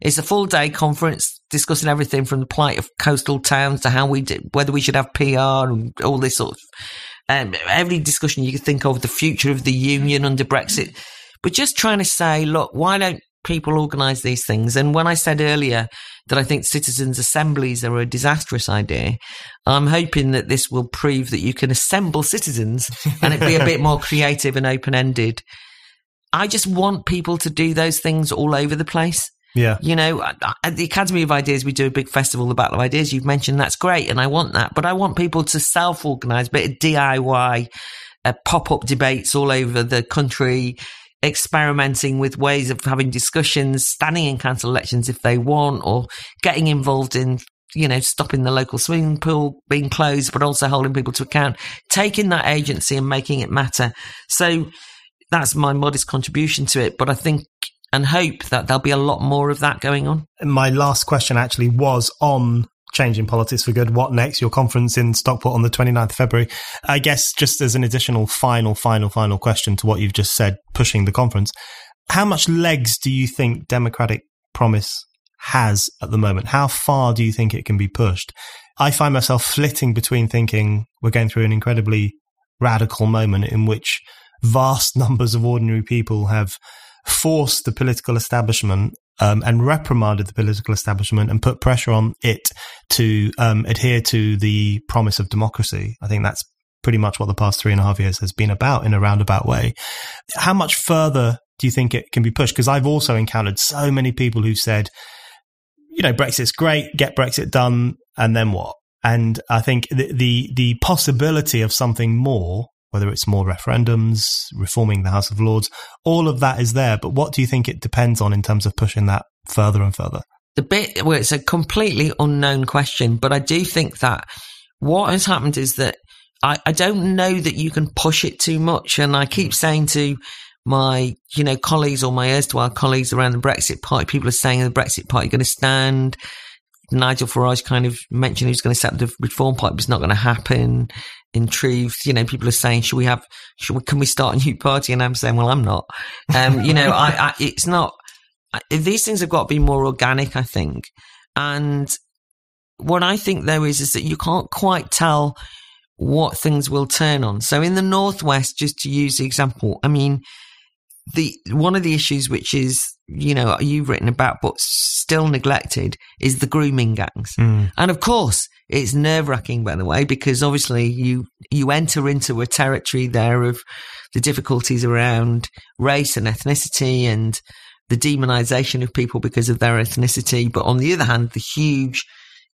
It's a full day conference discussing everything from the plight of coastal towns to how we do, whether we should have PR and all this sort of, um, every discussion you could think of, the future of the union under Brexit. But just trying to say, look, why don't people organise these things? And when I said earlier that I think citizens' assemblies are a disastrous idea, I'm hoping that this will prove that you can assemble citizens and it be a bit more creative and open ended. I just want people to do those things all over the place. Yeah. You know, at the Academy of Ideas, we do a big festival, the Battle of Ideas. You've mentioned that's great, and I want that. But I want people to self organize, bit of DIY, uh, pop up debates all over the country, experimenting with ways of having discussions, standing in council elections if they want, or getting involved in, you know, stopping the local swimming pool being closed, but also holding people to account, taking that agency and making it matter. So that's my modest contribution to it. But I think and hope that there'll be a lot more of that going on. My last question actually was on changing politics for good. What next? Your conference in Stockport on the 29th of February. I guess just as an additional final, final, final question to what you've just said, pushing the conference, how much legs do you think Democratic Promise has at the moment? How far do you think it can be pushed? I find myself flitting between thinking we're going through an incredibly radical moment in which vast numbers of ordinary people have forced the political establishment um, and reprimanded the political establishment and put pressure on it to um, adhere to the promise of democracy. I think that's pretty much what the past three and a half years has been about in a roundabout way. How much further do you think it can be pushed? Because I've also encountered so many people who've said, you know, Brexit's great, get Brexit done, and then what? And I think the, the, the possibility of something more whether it's more referendums, reforming the House of Lords, all of that is there. But what do you think it depends on in terms of pushing that further and further? The bit well, it's a completely unknown question, but I do think that what has happened is that I, I don't know that you can push it too much. And I keep mm. saying to my, you know, colleagues or my erstwhile colleagues around the Brexit party, people are saying the Brexit party are going to stand. Nigel Farage kind of mentioned he's going to set up the reform but it's not going to happen. In truth, you know, people are saying, should we have, should we, can we start a new party? And I'm saying, well, I'm not. Um, you know, I, I, it's not, I- these things have got to be more organic, I think. And what I think there is, is that you can't quite tell what things will turn on. So in the Northwest, just to use the example, I mean, the, one of the issues which is, you know, you've written about, but still neglected is the grooming gangs. Mm. And of course, it's nerve wracking, by the way, because obviously you, you enter into a territory there of the difficulties around race and ethnicity and the demonization of people because of their ethnicity. But on the other hand, the huge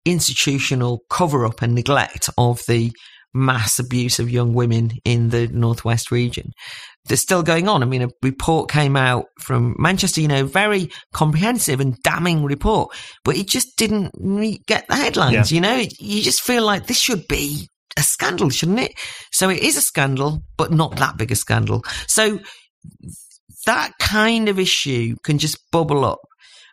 institutional cover up and neglect of the mass abuse of young women in the Northwest region. They're still going on. I mean, a report came out from Manchester, you know, very comprehensive and damning report, but it just didn't get the headlines, yeah. you know? You just feel like this should be a scandal, shouldn't it? So it is a scandal, but not that big a scandal. So that kind of issue can just bubble up.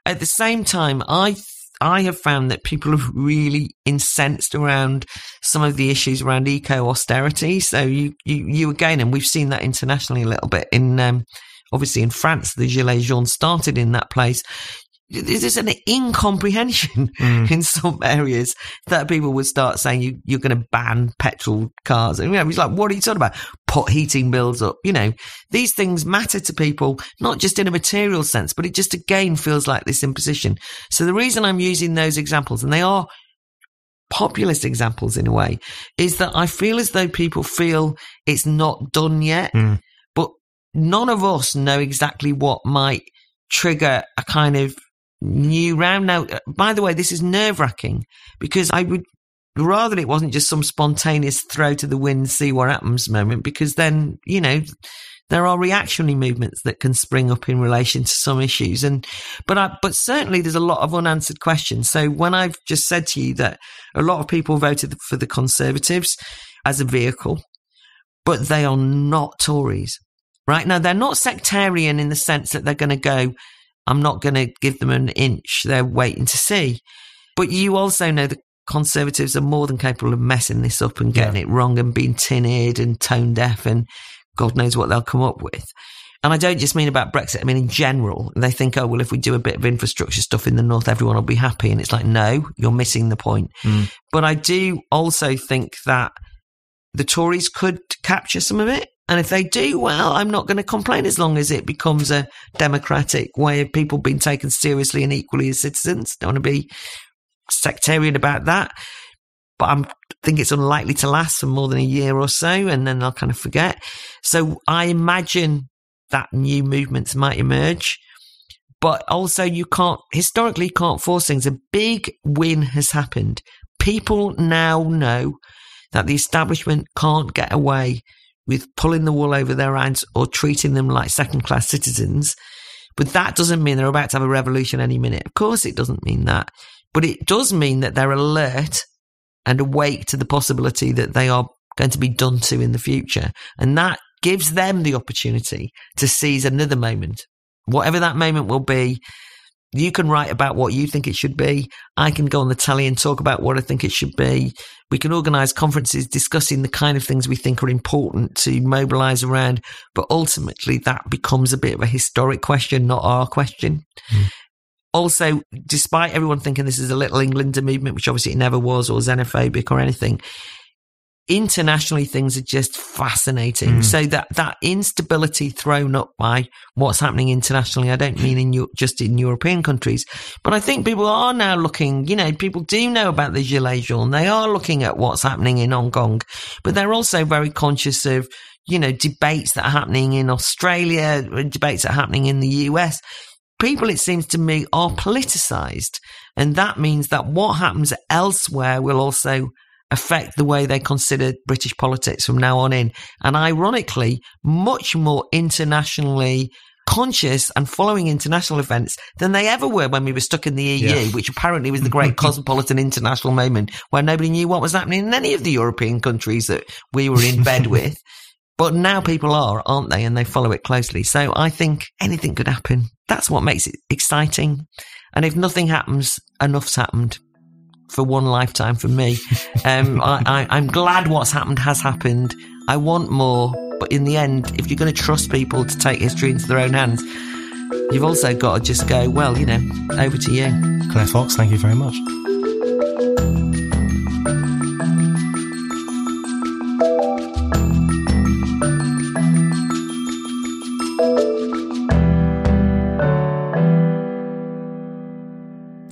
At the same time, I I have found that people are really incensed around some of the issues around eco austerity. So you, you, you again, and we've seen that internationally a little bit in, um, obviously in France, the Gilets jaunes started in that place there's an incomprehension mm. in some areas that people would start saying you, you're going to ban petrol cars. And, you know, it's like, what are you talking about? Put heating bills up. You know, these things matter to people, not just in a material sense, but it just again feels like this imposition. So the reason I'm using those examples, and they are populist examples in a way, is that I feel as though people feel it's not done yet, mm. but none of us know exactly what might trigger a kind of new round. Now, uh, by the way, this is nerve wracking because I would rather it wasn't just some spontaneous throw to the wind, see what happens moment, because then, you know, there are reactionary movements that can spring up in relation to some issues. And, but I, but certainly there's a lot of unanswered questions. So when I've just said to you that a lot of people voted for the Conservatives as a vehicle, but they are not Tories, right? Now, they're not sectarian in the sense that they're going to go, I'm not going to give them an inch. They're waiting to see. But you also know the Conservatives are more than capable of messing this up and getting yeah. it wrong and being tin eared and tone deaf and God knows what they'll come up with. And I don't just mean about Brexit. I mean, in general, they think, oh, well, if we do a bit of infrastructure stuff in the North, everyone will be happy. And it's like, no, you're missing the point. Mm. But I do also think that the Tories could capture some of it. And if they do, well, I'm not going to complain as long as it becomes a democratic way of people being taken seriously and equally as citizens. Don't want to be sectarian about that. But I'm, I think it's unlikely to last for more than a year or so, and then they'll kind of forget. So I imagine that new movements might emerge. But also, you can't, historically, you can't force things. A big win has happened. People now know that the establishment can't get away with pulling the wool over their eyes or treating them like second class citizens. But that doesn't mean they're about to have a revolution any minute. Of course, it doesn't mean that. But it does mean that they're alert and awake to the possibility that they are going to be done to in the future. And that gives them the opportunity to seize another moment. Whatever that moment will be, you can write about what you think it should be. I can go on the telly and talk about what I think it should be. We can organise conferences discussing the kind of things we think are important to mobilise around. But ultimately, that becomes a bit of a historic question, not our question. Mm. Also, despite everyone thinking this is a little Englander movement, which obviously it never was, or xenophobic or anything, internationally things are just fascinating. Mm. So that that instability thrown up by what's happening internationally, I don't mean in just in European countries, but I think people are now looking. You know, people do know about the Gilets jaunes. They are looking at what's happening in Hong Kong, but they're also very conscious of you know debates that are happening in Australia, debates that are happening in the US. People, it seems to me, are politicized. And that means that what happens elsewhere will also affect the way they consider British politics from now on in. And ironically, much more internationally conscious and following international events than they ever were when we were stuck in the EU, yeah. which apparently was the great cosmopolitan international moment where nobody knew what was happening in any of the European countries that we were in bed with. But now people are, aren't they? And they follow it closely. So I think anything could happen. That's what makes it exciting. And if nothing happens, enough's happened for one lifetime for me. Um, I, am glad what's happened has happened. I want more, but in the end, if you're going to trust people to take history into their own hands, you've also got to just go, well, you know, over to you. Claire Fox, thank you very much.